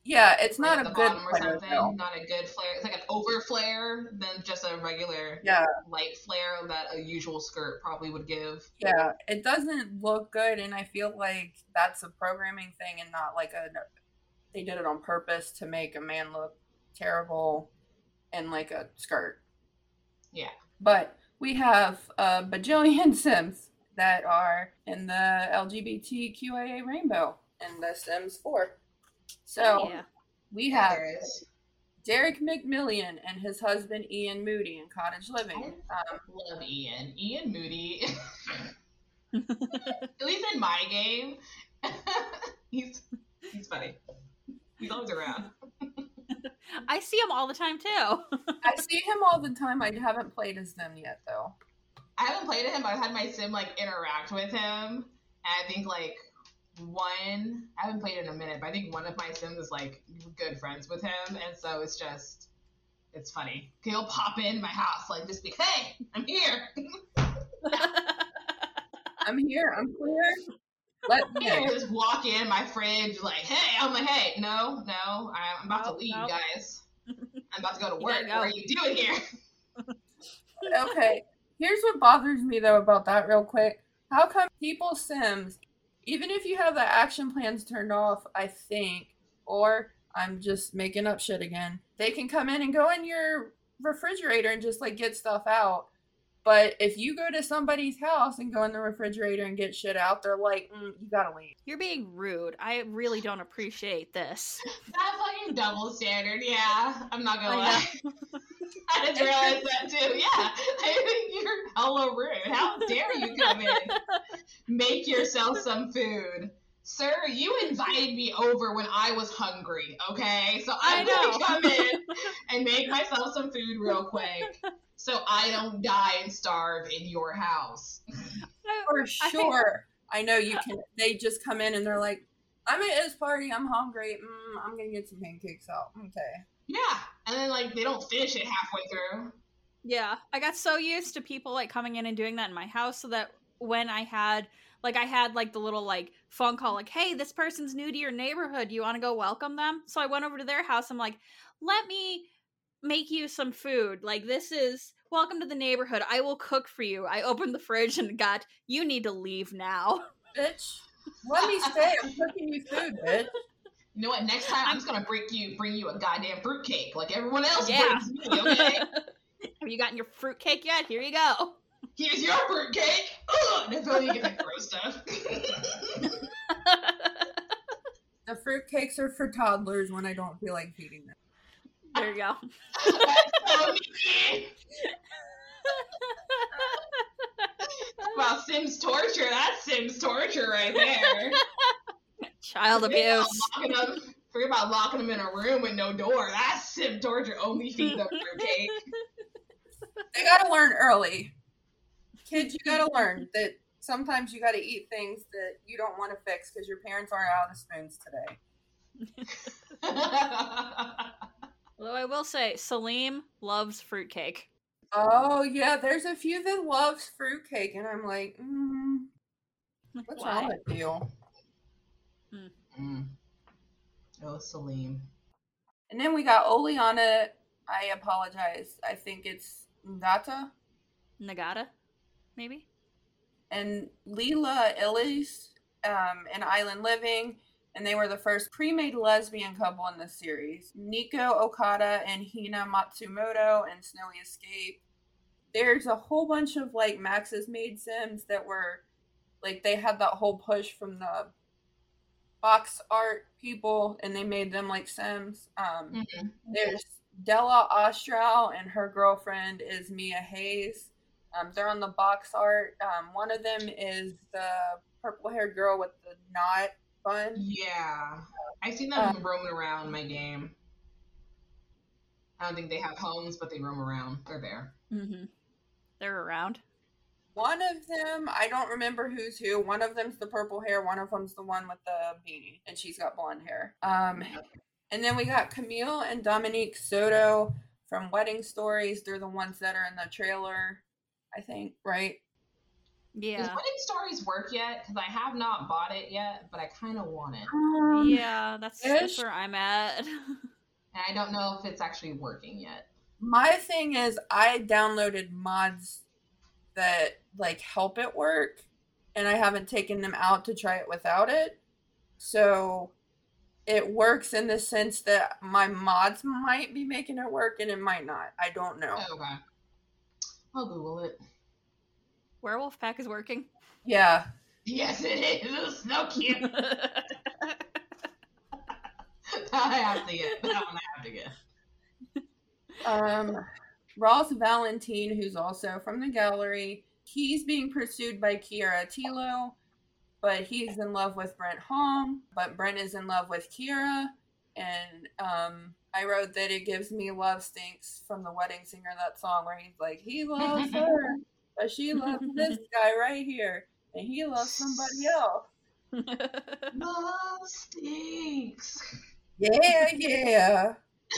Yeah, it's like not a good or flare. Not a good flare. It's like an over flare than just a regular Yeah, light flare that a usual skirt probably would give. yeah. It doesn't look good and I feel like that's a programming thing and not like a they did it on purpose to make a man look terrible in like a skirt. Yeah. But we have a bajillion Sims that are in the LGBTQIA rainbow in the Sims 4. So yeah. we have There is. Derek McMillian and his husband Ian Moody in Cottage Living. Um, Love Ian. Ian Moody. At least in my game, he's he's funny. He's always around. I see him all the time too. I see him all the time. I haven't played as them yet, though. I haven't played him, but I've had my sim like interact with him. And I think like one I haven't played in a minute, but I think one of my sims is like good friends with him, and so it's just it's funny. He'll pop in my house, like just be, hey, I'm here. I'm here. I'm clear. Let me He'll just walk in my fridge, like, hey, I'm like, hey, no, no, I'm about to leave, guys. I'm about to go to work. go. What are you doing here? Okay. Here's what bothers me though about that, real quick. How come people Sims, even if you have the action plans turned off, I think, or I'm just making up shit again, they can come in and go in your refrigerator and just like get stuff out. But if you go to somebody's house and go in the refrigerator and get shit out, they're like, mm, you gotta leave. You're being rude. I really don't appreciate this. That fucking double standard, yeah. I'm not gonna I lie. I just realized that too. Yeah, I think you're hella rude. How dare you come in? Make yourself some food. Sir, you invited me over when I was hungry, okay? So I'm I gonna come in and make myself some food real quick so I don't die and starve in your house. For I think- sure. I know you can. They just come in and they're like, I'm at his party. I'm hungry. Mm, I'm gonna get some pancakes out. Okay. Yeah, and then like they don't finish it halfway through. Yeah, I got so used to people like coming in and doing that in my house so that when I had like I had like the little like phone call like, "Hey, this person's new to your neighborhood. Do you want to go welcome them?" So I went over to their house. I'm like, "Let me make you some food. Like this is welcome to the neighborhood. I will cook for you." I opened the fridge and got, "You need to leave now." Bitch, let me stay. I'm cooking you food, bitch. You know what? Next time I'm just gonna bring you bring you a goddamn fruitcake like everyone else Yeah. brings me. Okay, Have you gotten your fruitcake yet? Here you go. here's your fruitcake. Ugh, that's how you get that gross stuff. The fruitcakes are for toddlers when I don't feel like feeding them. there you go. well, Sims torture. That's Sims torture right there. Child Forget about abuse. locking them- Forget about locking them in a room with no door. That's Sim torture. Oh, only feed them fruitcake. They gotta learn early. Kids, you gotta learn that sometimes you gotta eat things that you don't want to fix because your parents aren't out of spoons today. Although I will say, Salim loves fruitcake. Oh yeah, there's a few that loves fruitcake, and I'm like, mm, what's Why? wrong with you? mm. Oh, Salim. And then we got Oleana. I apologize. I think it's Ngata Nagata, maybe? And Leela Illies um, in Island Living, and they were the first pre-made lesbian couple in the series. Nico Okada and Hina Matsumoto and Snowy Escape. There's a whole bunch of like Maxis made sims that were like they had that whole push from the box art people, and they made them like sims. Um, Mhm. There's Della Ostrow and her girlfriend is Mia Hayes. Um, they're on the box art. Um, one of them is the purple haired girl with the knot bun. Yeah, I've seen them Uh, roaming around my game. I don't think they have homes, but they roam around. They're there. Mm-hmm. They're around. One of them, I don't remember who's who. One of them's the purple hair. One of them's the one with the beanie, and she's got blonde hair. Um, And then we got Camille and Dominique Soto from Wedding Stories. They're the ones that are in the trailer, I think, right? Yeah. Does Yeah. Wedding Stories work yet? Because I have not bought it yet, but I kind of want it. Um, Yeah, that's, that's where I'm at. And I don't know if it's actually working yet. My thing is, I downloaded mods that like help it work, and I haven't taken them out to try it without it. So it works in the sense that my mods might be making it work, and it might not. I don't know. Okay. I'll Google it. Werewolf Pack is working. Yeah, Yes, it is. It's so cute. I have to get that one. I have to get. Um, Ross Valentine, who's also from the gallery, he's being pursued by Kiara Tilo, but he's in love with Brent Hong, but Brent is in love with Kiara. And um, I wrote that it gives me love stinks from the wedding singer, that song where he's like, he loves her, but she loves this guy right here, and he loves somebody else. Love stinks. Yeah, yeah.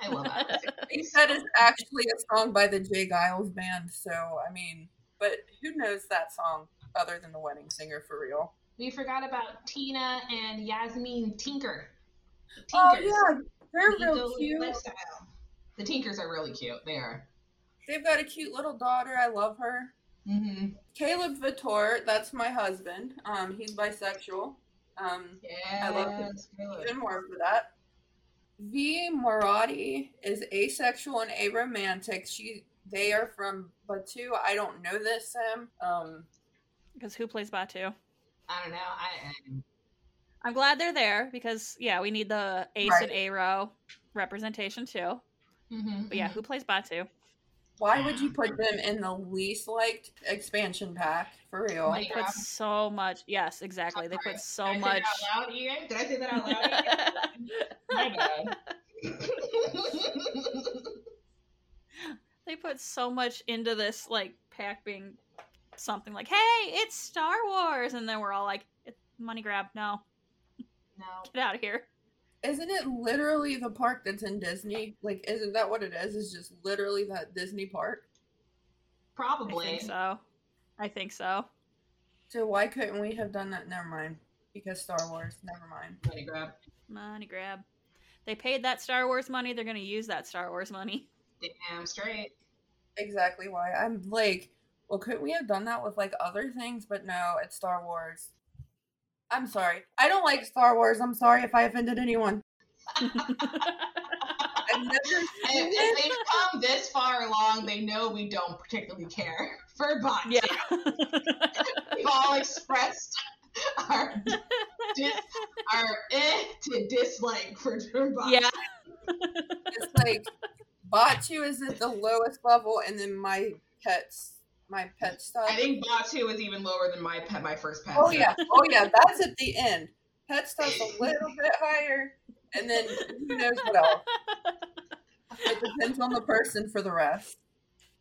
I love that. He said it's actually a song by the J. Geils band, so I mean, but who knows that song other than the wedding singer for real? We forgot about Tina and Yasmin Tinker. The Oh yeah, they're The real cute. Lifestyle. The Tinkers are really cute. They are. They've got a cute little daughter. I love her. Mm-hmm. Caleb Vatore, that's my husband. Um, he's bisexual. Um, Yeah. I love it. even more for that. Vi Moradi is asexual and aromantic. She they are from Batuu. I don't know this Sam. Um, Because who plays Batuu? I don't know. I, I I'm glad they're there because yeah, we need the ace Right. and aro representation too. mhm, But yeah, mhm. who plays Batuu? why would you put them in the least liked expansion pack for real? Like- They put so much. Yes, exactly. They Sorry. put so Did I say much. that out loud, Ian? Did I say that out loud? Ian? My bad. they put so much into this like pack being something like, "Hey, it's Star Wars," and then we're all like, money grab. No, no. get out of here." Isn't it literally the park that's in Disney? Like, isn't that what it is? It's just literally that Disney park. Probably. I Probably. think so. I think so. So why couldn't we have done that? Never mind. Because Star Wars. Never mind. Money grab. Money grab. They paid that Star Wars money. They're gonna use that Star Wars money. Damn straight. Exactly why. I'm like, well, couldn't we have done that with like other things? But no, it's Star Wars. I'm sorry. I don't like Star Wars. I'm sorry if I offended anyone. I've never If, seen if it. they've come this far along, they know we don't particularly care for bots. yeah. We've all expressed our dis- our eh to dislike for for bots. yeah. It's like Batuu is at the lowest level, and then my pets, my pet stuff. I think Batuu is even lower than my pet, my first pet. Oh so- yeah, oh yeah, that's at the end. Pet stuff's a little bit higher, and then who knows what else. It depends on the person for the rest.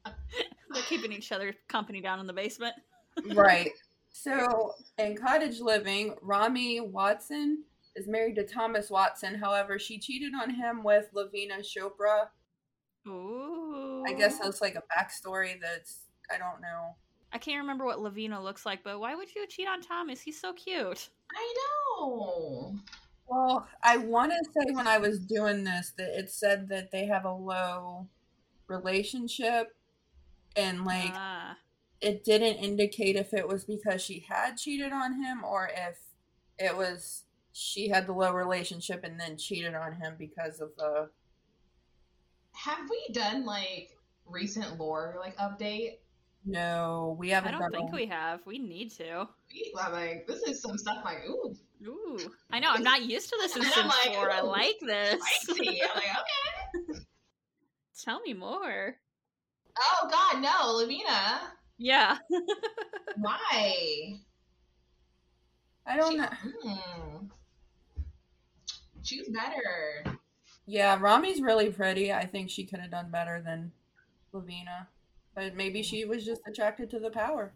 They're keeping each other company down in the basement. Right. So in cottage living, Rami Watson is married to Thomas Watson. However, she cheated on him with Lavina Chopra. Ooh. I guess that's like a backstory that's I don't know. I can't remember what Lavina looks like, but why would you cheat on Thomas? He's so cute. I know. Well, I want to say when I was doing this that it said that they have a low relationship and like ah. it didn't indicate if it was because she had cheated on him or if it was she had the low relationship and then cheated on him because of the Have we done like recent lore like update? No we haven't I don't think one. we have. We need to. We, like this is some stuff like ooh Ooh. I know. I'm not used to this in And I'm Sims like, 4. I like this. spicy. I'm like okay. Tell me more. Oh God, no, Lavina. Yeah. Why? i don't She- know hmm. Choose better. yeah rami's really pretty i think she could have done better than lavina but maybe she was just attracted to the power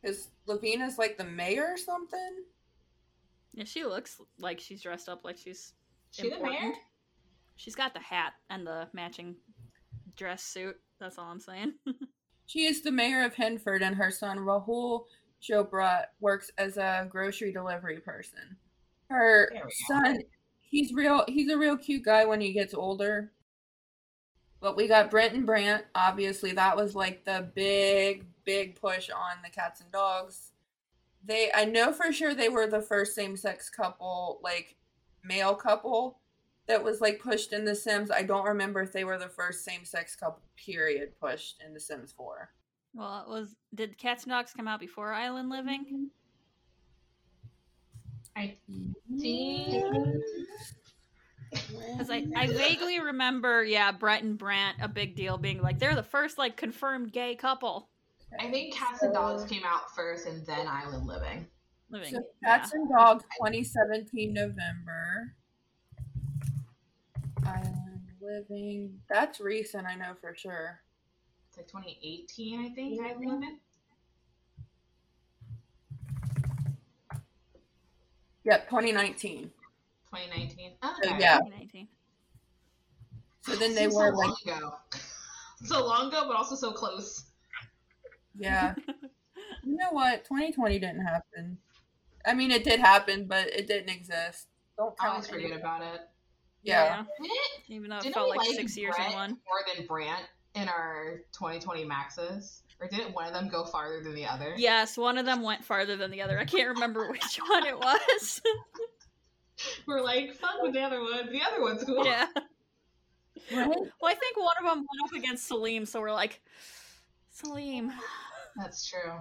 because lavina's like the mayor or something yeah, she looks like she's dressed up like she's She the mayor. She's got the hat and the matching dress suit. That's all I'm saying. She is the mayor of Henford, and her son Rahul Chopra works as a grocery delivery person. Her There we go. son, he's real. He's a real cute guy when he gets older. But we got Brent and Brant. Obviously, that was like the big, big push on the cats and dogs. They, I know for sure they were the first same-sex couple, like male couple, that was like pushed in The Sims. I don't remember if they were the first same-sex couple. Period. Pushed in The Sims Four. well, it was. Did Cats and Dogs come out before Island Living? Mm-hmm. I think. Because I, I vaguely remember, yeah, Brett and Brant, a big deal, being like they're the first like confirmed gay couple I think Cats and Dogs came out first, and then Island Living. living. So yeah. Cats and Dogs 2017 November. Island Living. That's recent, I know for sure. It's like 2018, I think. Island Living. Yep, 2019. 2019. So, Okay. yeah. 2019. So then they Seems were so like, long ago. so long ago, but also so close. yeah. you know what? 2020 didn't happen. I mean, it did happen, but it didn't exist. Don't I count always forget any- about it. Yeah. Didn't, Even though it didn't felt like like six years Brett in one. more than Brant in our 2020 maxes? Or didn't one of them go farther than the other? Yes, one of them went farther than the other. I can't remember which one it was. We're like, fuck with the other one. The other one's cool. yeah. Right? Well, I think one of them went up against Salim, so we're like, Salim. That's true.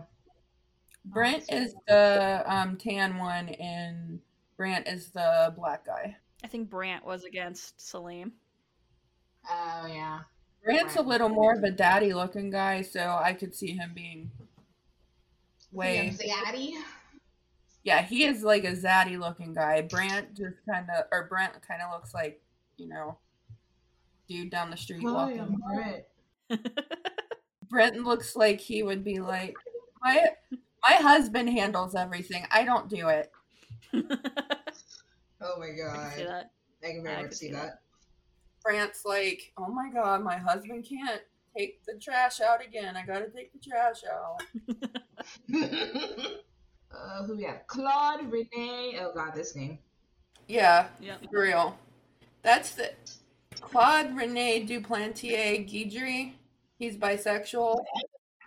Brent is the um, tan one, and Brant is the black guy. I think Brant was against Salim. Oh, yeah. Brant's a little more of a daddy looking guy, so I could see him being way. Zaddy. Yeah, he is like a zaddy looking guy. Brant just kind of, or Brent kind of looks like, you know, dude down the street walking. Brett. Brent looks like he would be like, my my husband handles everything. I don't do it. Oh my I god. can that. I can very I much can see see that. Brant's like, oh my god, my husband can't take the trash out again. I gotta take the trash out. uh, who we have? Claude Renee. Oh god, this name. Yeah, Yep. for real. That's the Claude Rene Duplantier Guidry. He's bisexual.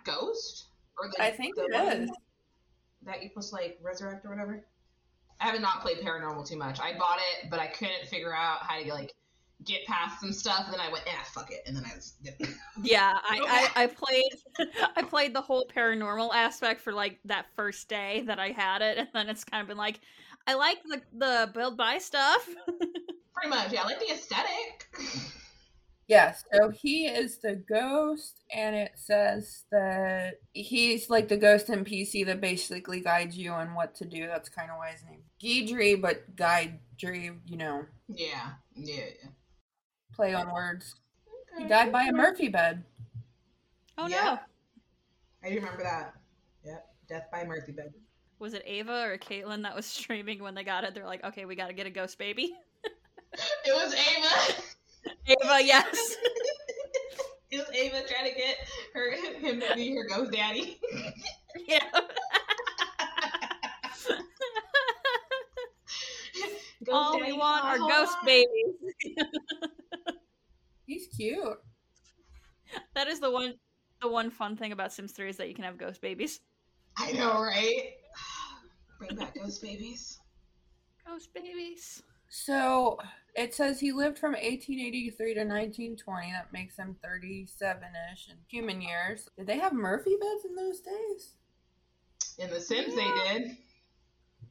Ghost? Or the, I think the it one. That you supposed like resurrect or whatever. I have not played paranormal too much. I bought it, but I couldn't figure out how to like get past some stuff. And then I went, ah, fuck it, and then I just did. Yeah, I, I, I played I played the whole paranormal aspect for like that first day that I had it, and then it's kind of been like, I like the the build buy stuff. Pretty much, yeah. I like the aesthetic. Yeah, so he is the ghost, and it says that he's like the ghost NPC that basically guides you on what to do. That's kind of why his name Guidry, but Guidry, you know, yeah, yeah, yeah. Play on words. He died by a Murphy bed. Oh Yeah. no, I do remember that. Yep, death by Murphy bed. was it Ava or Caitlin that was streaming when they got it? They're like, okay, we got to get a ghost baby. It was Ava. Ava, yes. it was Ava trying to get her him to be her ghost daddy. yeah. Ghost All we want are ghost babies. He's cute. That is the one the one fun thing about Sims 3 is that you can have ghost babies. I know, right? Bring back ghost babies. Ghost babies. So it says he lived from 1883 to 1920. That makes him 37 ish in human years. Did they have Murphy beds in those days? In The Sims, Yeah. they did.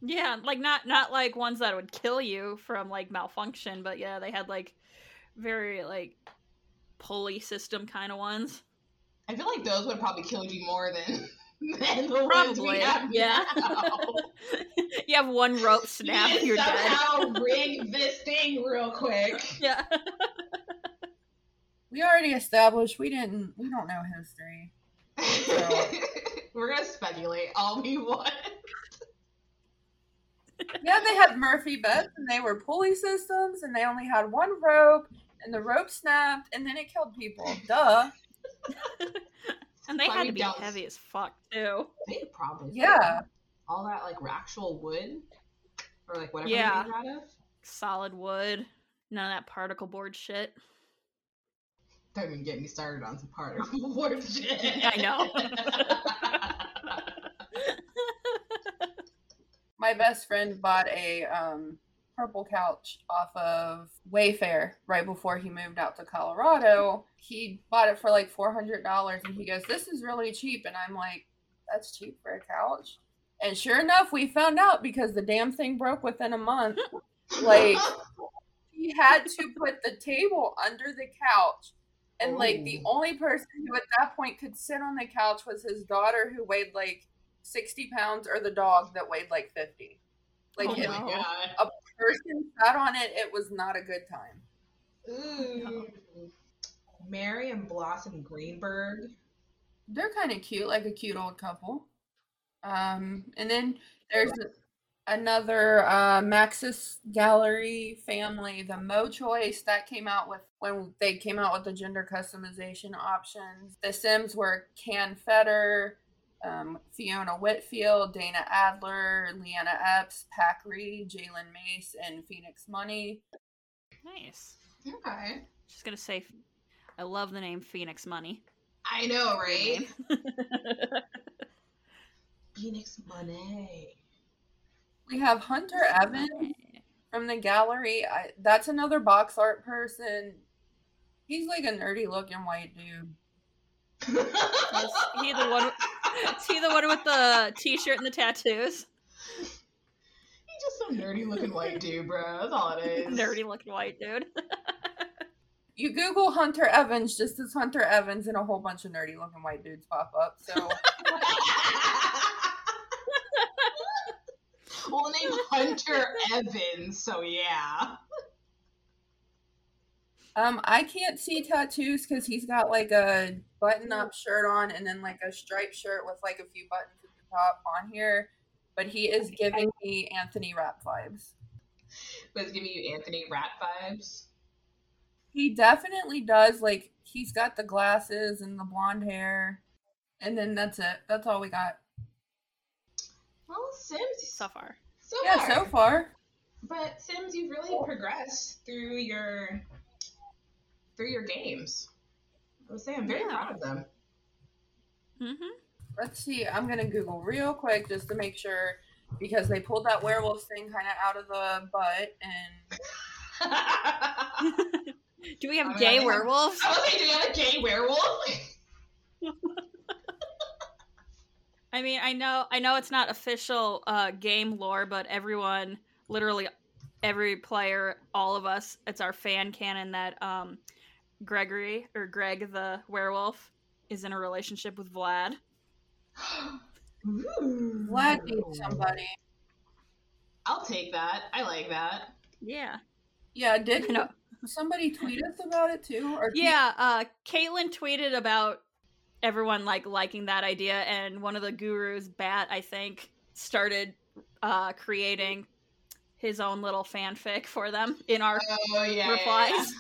Yeah, like not not like ones that would kill you from like malfunction, but yeah, they had like very like pulley system kind of ones. I feel like those would probably killed you more than than the ones we Probably, have yeah. now. you have one rope snap, you you're can dead. somehow rig this thing real quick. Yeah. We already established we didn't. We don't know history. We're gonna speculate all we want. Yeah, they had Murphy beds and they were pulley systems and they only had one rope and the rope snapped and then it killed people. Duh. and they had to be douse. heavy as fuck too. They probably Yeah. all that like actual wood or like whatever Yeah. they're out of. Solid wood. None of that particle board shit. Don't even get me started on some particle board shit. I know. My best friend bought a um, purple couch off of Wayfair right before he moved out to Colorado. He bought it for like four hundred dollars, and he goes, "This is really cheap." And I'm like, "That's cheap for a couch." And sure enough, we found out because the damn thing broke within a month. Like he had to put the table under the couch. And like the Oh. only person who at that point could sit on the couch was his daughter who weighed like 60 pounds or the dog that weighed like 50. Like oh if no. a person sat on it, it was not a good time. Ooh. Mary and Blossom Greenberg. They're kind of cute, like a cute old couple. Um, and then there's another uh, Maxis Gallery family, the Mo Choice that came out with when they came out with the gender customization options. The Sims were Can Fetter, um, Fiona Whitfield, Dana Adler, Leanna Epps, Pack Reed, Jalen Mace, and Phoenix Money. nice. Okay. Just gonna say, I love the name Phoenix Money. I know, right? Phoenix Money. We have Hunter Evans from the gallery. I, that's another box art person. He's like a nerdy looking white dude. Is he the one? Is he the one with the t-shirt and the tattoos? He's just some nerdy looking white dude, bro. That's all it is. Nerdy looking white dude. You Google Hunter Evans, just as Hunter Evans, and a whole bunch of nerdy looking white dudes pop up. So well, the name Hunter Evans, so yeah. Um, I can't see tattoos because he's got like a button up shirt on and then like a striped shirt with like a few buttons at the top on here. But he is giving me Anthony Rapp vibes. Was giving you Anthony Rapp vibes. He definitely does. Like he's got the glasses and the blonde hair, and then that's it. That's all we got. Well, Sims. so far. So Yeah, far. so far. But Sims, you've really progressed through your through your games. I would say I'm very Yeah. proud of them. Mm-hmm. Let's see. I'm gonna Google real quick just to make sure because they pulled that werewolf thing kind of out of the butt, and Do we have I mean, I gay think- werewolves? I was like, do you have a gay werewolf? I mean, I know, I know it's not official uh, game lore, but everyone, literally every player, all of us, it's our fan canon that um, Gregory or Greg the werewolf is in a relationship with Vlad. Vlad needs somebody. I'll take that. I like that. Yeah, Yeah, did I know. somebody tweet us about it too? Or Yeah, uh, Caitlin tweeted about everyone like liking that idea, and one of the gurus, Bat, I think, started uh, creating his own little fanfic for them in our Oh yeah. replies.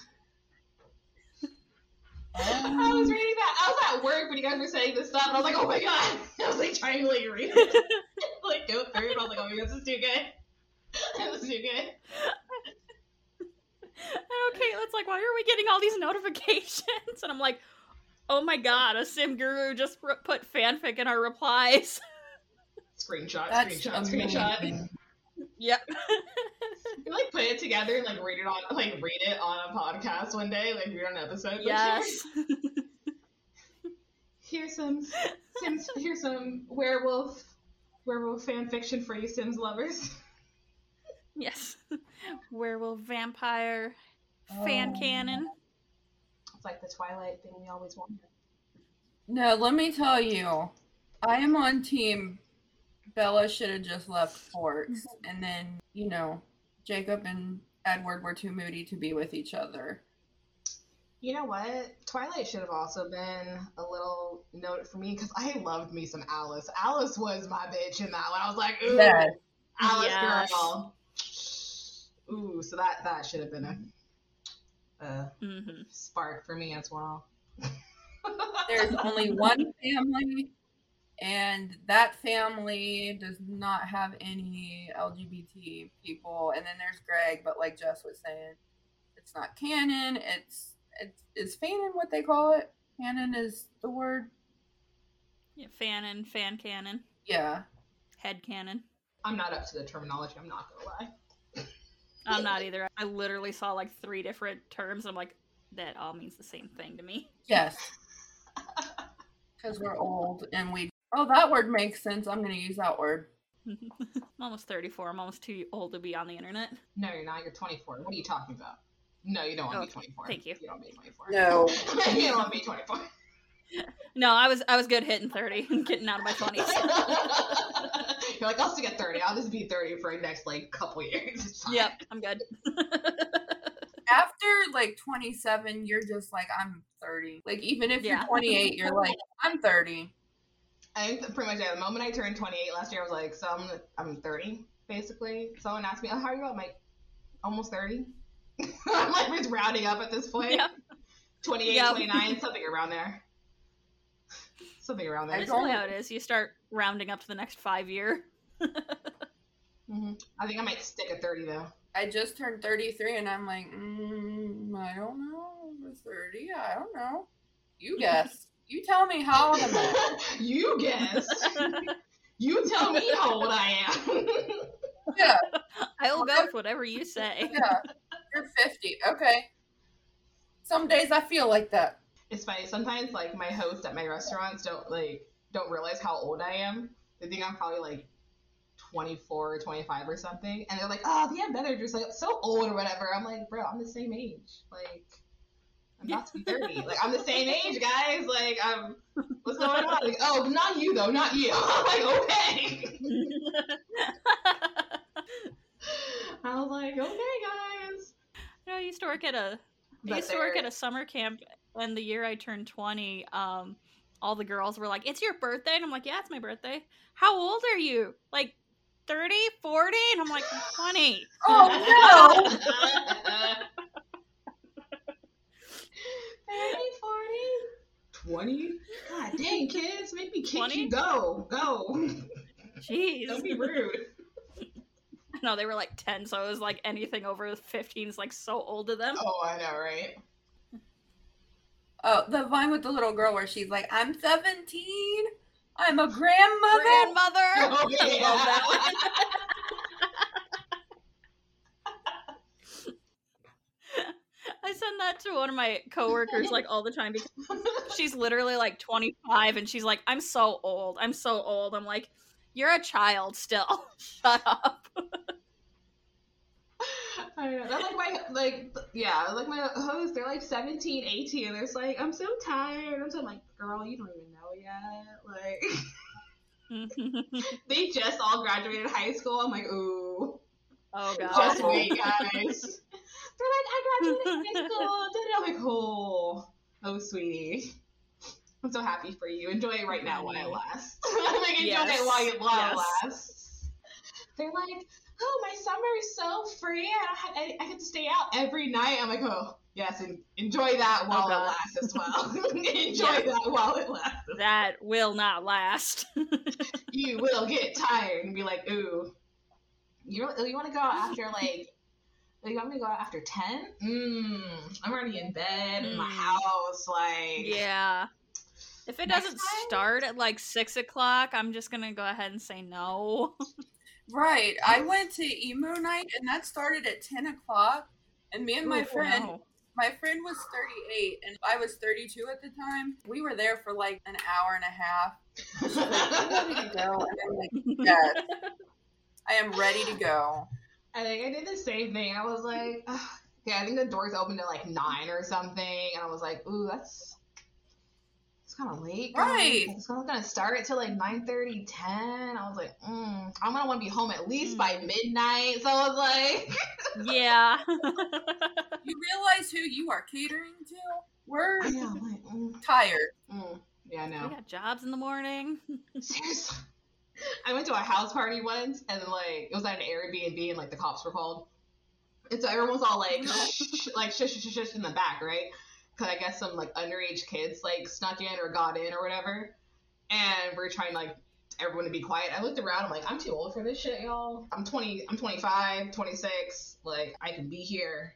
I was um, reading that. I was at work when you guys were saying this stuff, and I was like, "Oh my god!" I was like trying to like read it, like go through it. I was like, "Oh my god, this is too good. this is too good." okay, it's like, why are we getting all these notifications? And I'm like, oh my god, a sim guru just r- put fanfic in our replies. Screenshot, That's screenshot, screenshot. yep. You like put it together and like read it on, like read it on a podcast one day, like read on an episode. Like, yes. Here's some Sims. Here's some werewolf, werewolf fan fiction for you Sims lovers. yes. Werewolf vampire fan Oh. canon. It's like the Twilight thing we always wanted. No, let me tell you, I am on team. Bella should have just left Forks, and then you know, Jacob and Edward were too moody to be with each other. You know what? Twilight should have also been a little note for me because I loved me some Alice. Alice was my bitch in that one. I was like, ooh, Yes. Alice Yes. girl. Ooh, so that that should have been a, a hmm spark for me as well. There's only one family, and that family does not have any LGBT people. And then there's Greg, but like Jess was saying, it's not canon. It's it's is fanon what they call it? Canon is the word. Yeah, fanon, fan canon. Yeah. head canon. I'm not up to the terminology. I'm not gonna lie. I'm not either. I literally saw like three different terms. I'm like, that all means the same thing to me. Yes. Because we're old and we. Oh, that word makes sense. I'm gonna use that word. I'm almost 34. I'm almost too old to be on the internet. No, you're not. You're 24. What are you talking about? No, you don't want to be 24. thank you. You don't want to be 24. No. you don't want to be 24. No, I was I was good hitting 30 and getting out of my 20s. You're like, I'll still get 30. I'll just be 30 for the next like couple years. Yep, I'm good. After like 27, you're just like, I'm 30. Like, even if Yeah. you're 28, you're like, I'm 30. I think pretty much at the moment I turned 28 last year, I was like, so I'm, I'm 30, basically. Someone asked me, oh, how are you? I'm like, almost 30. I'm like, just rounding up at this point. Yep. 28, Yep. 29, something around there. Something around there. I That's don't- how it is. You start rounding up to the next five year. hmm I think I might stick at 30 though. I just turned 33 and I'm like, mm, I don't know. I'm 30. I don't know. You guess. You tell me how old I am I? you guess. You tell me how old I am. Yeah, I will go with whatever you say. yeah. You're 50. Okay. Some days I feel like that. it's funny. Sometimes like my hosts at my restaurants don't like don't realize how old I am. They think I'm probably like 24 or 25 or something, and they're like, "Oh, the manager's like so old or whatever." I'm like, "Bro, I'm the same age. Like, I'm about to be 30. like, I'm the same age, guys. Like, I'm what's going on? Like, oh, not you though, not you. I'm like, okay. I was like, okay, guys. You know, I used to work at a I But used to work at a summer camp, and the year I turned 20, um, all the girls were like, It's your birthday? And I'm like, Yeah, it's my birthday. How old are you? Like 30, 40? And I'm like, I'm 20. Oh, no. 30, 40, 20? God dang, kids, make me kick 20? you. Go, go. Jeez. Don't be rude. No, they were like 10, so it was like anything over 15 is like so old to them. Oh, I know, right? Oh, the vine with the little girl where she's like, I'm 17. I'm a grandmother. Grandmother! Oh, I love that one. I send that to one of my coworkers like all the time because she's literally like 25 and she's like, I'm so old. I'm so old. I'm like, you're a child still. Shut up. I know. That's like my, like, yeah, like my hosts, they're like 17, 18, and they're just like, I'm so tired. I'm so like, girl, you don't even know yet. Like, they just all graduated high school. I'm like, ooh. oh god. Just wait, guys. They're like, I graduated high school. I'm like, oh, oh, sweetie. I'm so happy for you. Enjoy it right now while it lasts. like, enjoy Yes. it while it, while it Yes. lasts. They're like, oh, my summer is so free. I, I, I get to stay out every night. I'm like, oh, yes, and enjoy that oh, while it lasts as well. enjoy Yes. that while it lasts. That will not last. You will get tired and be like, ooh, you, you want to go out after like, like, you want me to go out after 10? Mmm, I'm already in bed in my Mm. house. Like, yeah. If it doesn't time? start at like six o'clock, I'm just gonna go ahead and say no. Right. I went to emo night and that started at 10 o'clock. And me and my Ooh, friend, no. my friend was 38 and I was 32 at the time. We were there for like an hour and a half. She's like, "You ready to go? And I'm like, yes, I am ready to go. I think I did the same thing. I was like, ugh. yeah, I think the doors opened at like 9 or something. And I was like, ooh, that's. It's kind of late. Right. It's not gonna start until like 9 10. I was like, mm, I'm gonna want to be home at least Mm. by midnight. So I was like, yeah. You realize who you are catering to? We're like, mm, tired. mm. yeah, I know. we got jobs in the morning. Seriously. I went to a house party once, and like it was at an Airbnb, and like the cops were called, and so everyone was all like, shh, like shush, shush, shush in the back, right? Because I guess some like underage kids like snuck in or got in or whatever, and we're trying like everyone to be quiet. I looked around, I'm like, I'm too old for this shit, y'all. I'm 20, I'm 25, 26, like I can be here.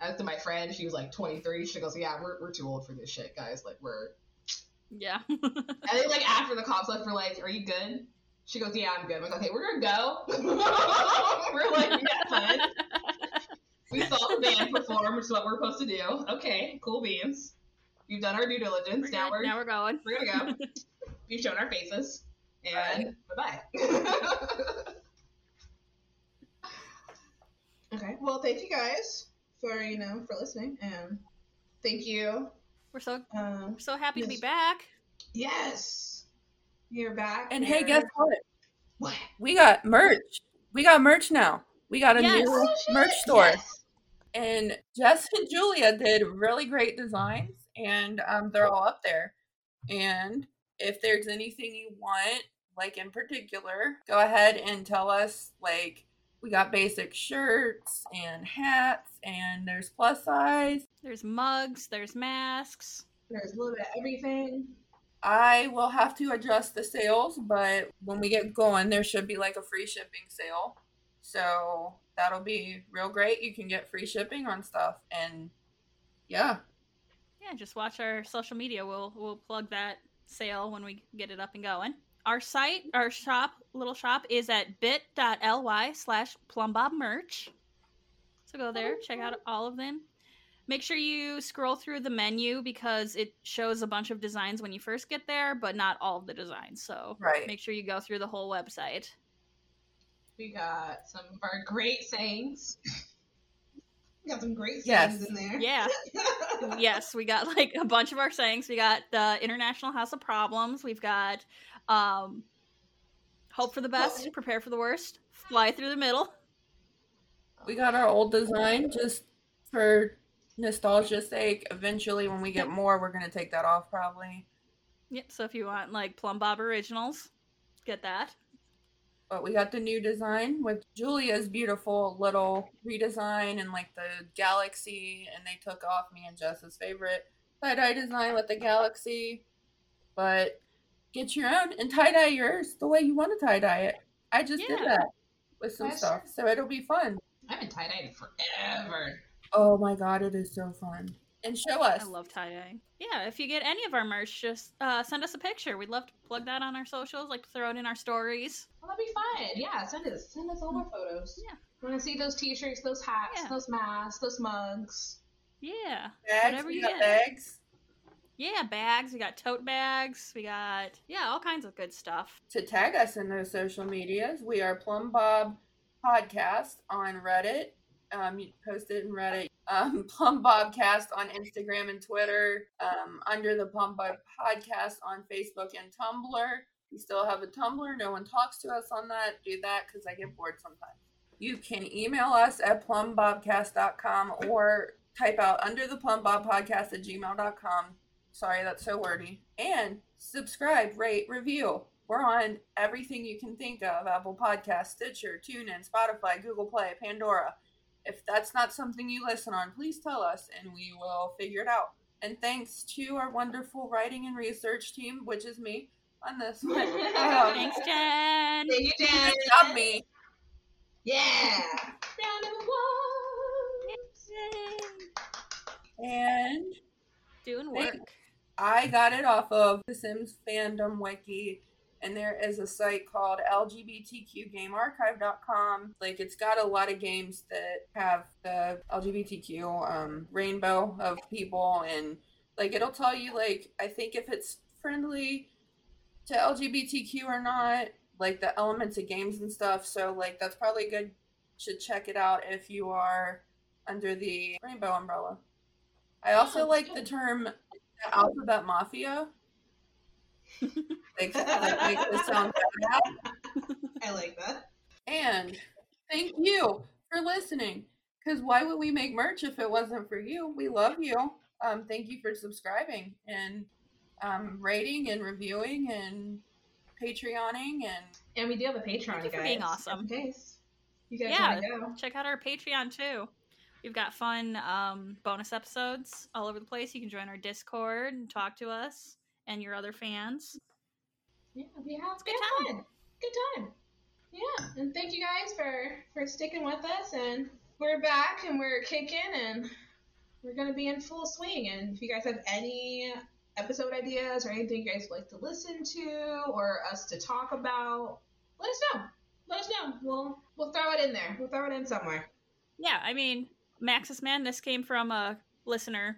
I looked at my friend, she was like 23. She goes, Yeah, we're, we're too old for this shit, guys. Like, we're. Yeah. And then, like, after the cops left, we're like, Are you good? She goes, Yeah, I'm good. I'm like, Okay, we're gonna go. we're like, we Yeah, fun. We saw the band perform, which is what we're supposed to do. Okay, cool beans. We've done our due diligence. We're now we're now we're going. we're gonna go. We've shown our faces. And bye bye. okay. Well, thank you guys for you know for listening, and thank you. We're so Um, we're so happy to be back. yes, you're back. And hey, guess what? what? We got merch. We got merch now. We got a Yes. new Oh, merch store. Yes. And Jess and Julia did really great designs, and um, they're all up there. And if there's anything you want, like in particular, go ahead and tell us. Like, we got basic shirts and hats, and there's plus size. There's mugs. There's masks. There's a little bit of everything. I will have to adjust the sales, but when we get going, there should be like a free shipping sale. So that'll be real great. You can get free shipping on stuff. And yeah, Yeah, just watch our social media. We'll we'll plug that sale when we get it up and going. Our site, our shop, little shop is at bit.ly slash plumbobmerch. So go there, check out oh. all of them. Make sure you scroll through the menu because it shows a bunch of designs when you first get there, but not all of the designs. So Right. make sure you go through the whole website. We got some of our great sayings. we got some great sayings Yes. in there. Yeah. yes, we got like a bunch of our sayings. We got the International House of Problems. We've got um, hope for the best, prepare for the worst, fly through the middle. we got our old design just for nostalgia's sake. Eventually, when we get more, we're going to take that off probably. Yep. So if you want like Plumbob originals, get that. But we got the new design with Julia's beautiful little redesign and like the galaxy, and they took off me and Jess's favorite tie dye design with the galaxy. But get your own and tie dye yours the way you want to tie dye it. I just did that with some That's stuff, so it'll be fun. I've been tie dyed forever. Oh my god, it is so fun. And show us. I love tie dyeing. Yeah, if you get any of our merch, just uh, send us a picture. We'd love to plug that on our socials, like throw it in our stories. Well, that'd be fun. Yeah, send us send us all our photos. Yeah. We want to see those t-shirts, those hats, Yeah. those masks, those mugs. Yeah. bags, whatever we you got get. bags. Yeah, bags. We got tote bags. We got, yeah, all kinds of good stuff. to tag us in those social medias. We are Plumbob Podcast on Reddit. Um, you post it in Reddit. Um, Plumbobcast on Instagram and Twitter. Um, under the Plumbob Podcast on Facebook and Tumblr. We still have a Tumblr. No one talks to us on that. Do that because I get bored sometimes. You can email us at plumbobcast.com or type out under the plum bob podcast at gmail.com. Sorry, that's so wordy. And subscribe, rate, review. We're on everything you can think of Apple Podcasts, Stitcher, TuneIn, Spotify, Google Play, Pandora. If that's not something you listen on, please tell us and we will figure it out. And thanks to our wonderful writing and research team, which is me on this one. Um, Thanks, Jen. Thank you, Jen. Good job, me. Yeah. Round number one. And Doing work. I got it off of the Sims fandom wiki, and there is a site called LGBTQGameArchive.com. Like, it's got a lot of games that have the LGBTQ um, rainbow of people, and like, it'll tell you, like, I think if it's friendly to LGBTQ or not, like the elements of games and stuff. So, like, that's probably good. Should check it out if you are under the rainbow umbrella. I also Oh, like the term the alphabet mafia. Like, like makes it sound bad. I like that. And thank you for listening. Because why would we make merch if it wasn't for you? We love you. Um, thank you for subscribing and um, rating and reviewing and Patreoning and And we do have a Patreon, Thank you guys. for being awesome. In case you guys Yeah. want to go. Check out our Patreon too. We've got fun um, bonus episodes all over the place. You can join our Discord and talk to us and your other fans. Yeah, we have, good we time. fun. Good time. Yeah, and thank you guys for for sticking with us. And we're back and we're kicking and we're gonna be in full swing. And if you guys have any episode ideas or anything you guys would like to listen to or us to talk about, let us know. Let us know. We'll we'll throw it in there. We'll throw it in somewhere. Yeah, I mean, Maxis Man, this came from a listener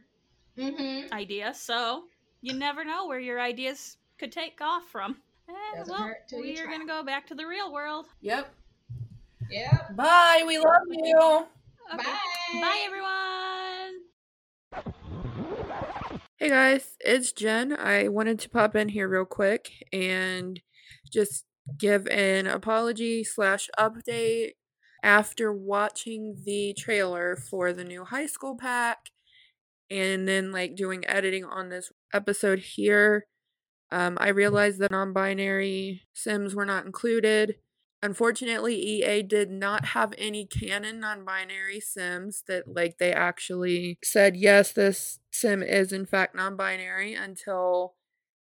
Mm-hmm. idea, so you never know where your ideas could take off from. Eh, and well, hurt till you we are gonna go back to the real world. yep. Yep. Bye. We love you. Okay. Bye. Bye, everyone. Hey guys, it's Jen. I wanted to pop in here real quick and just give an apology slash update after watching the trailer for the new high school pack and then like doing editing on this episode here. Um, I realized that non-binary Sims were not included. Unfortunately, EA did not have any canon non-binary Sims that like they actually said yes, this Sim is in fact non-binary until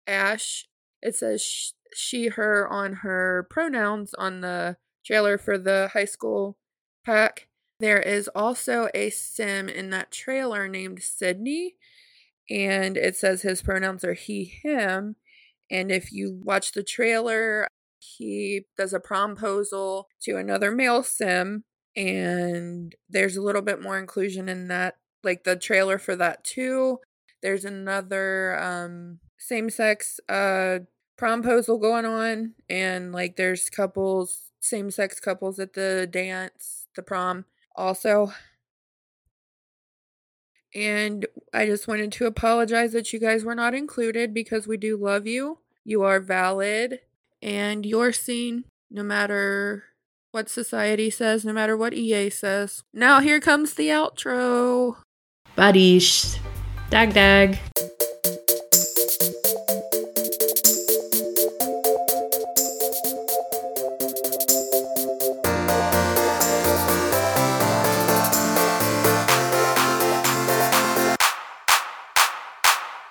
Ash. It says sh- she, her on her pronouns on the trailer for the high school pack. There is also a Sim in that trailer named Sydney, and it says his pronouns are he, him. And if you watch the trailer, he does a promposal to another male sim and there's a little bit more inclusion in that like the trailer for that too there's another um same sex uh promposal going on and like there's couples same sex couples at the dance the prom also and I just wanted to apologize that you guys were not included because we do love you. You are valid and you're seen no matter what society says, no matter what EA says. Now here comes the outro. Buddies. Dag dag.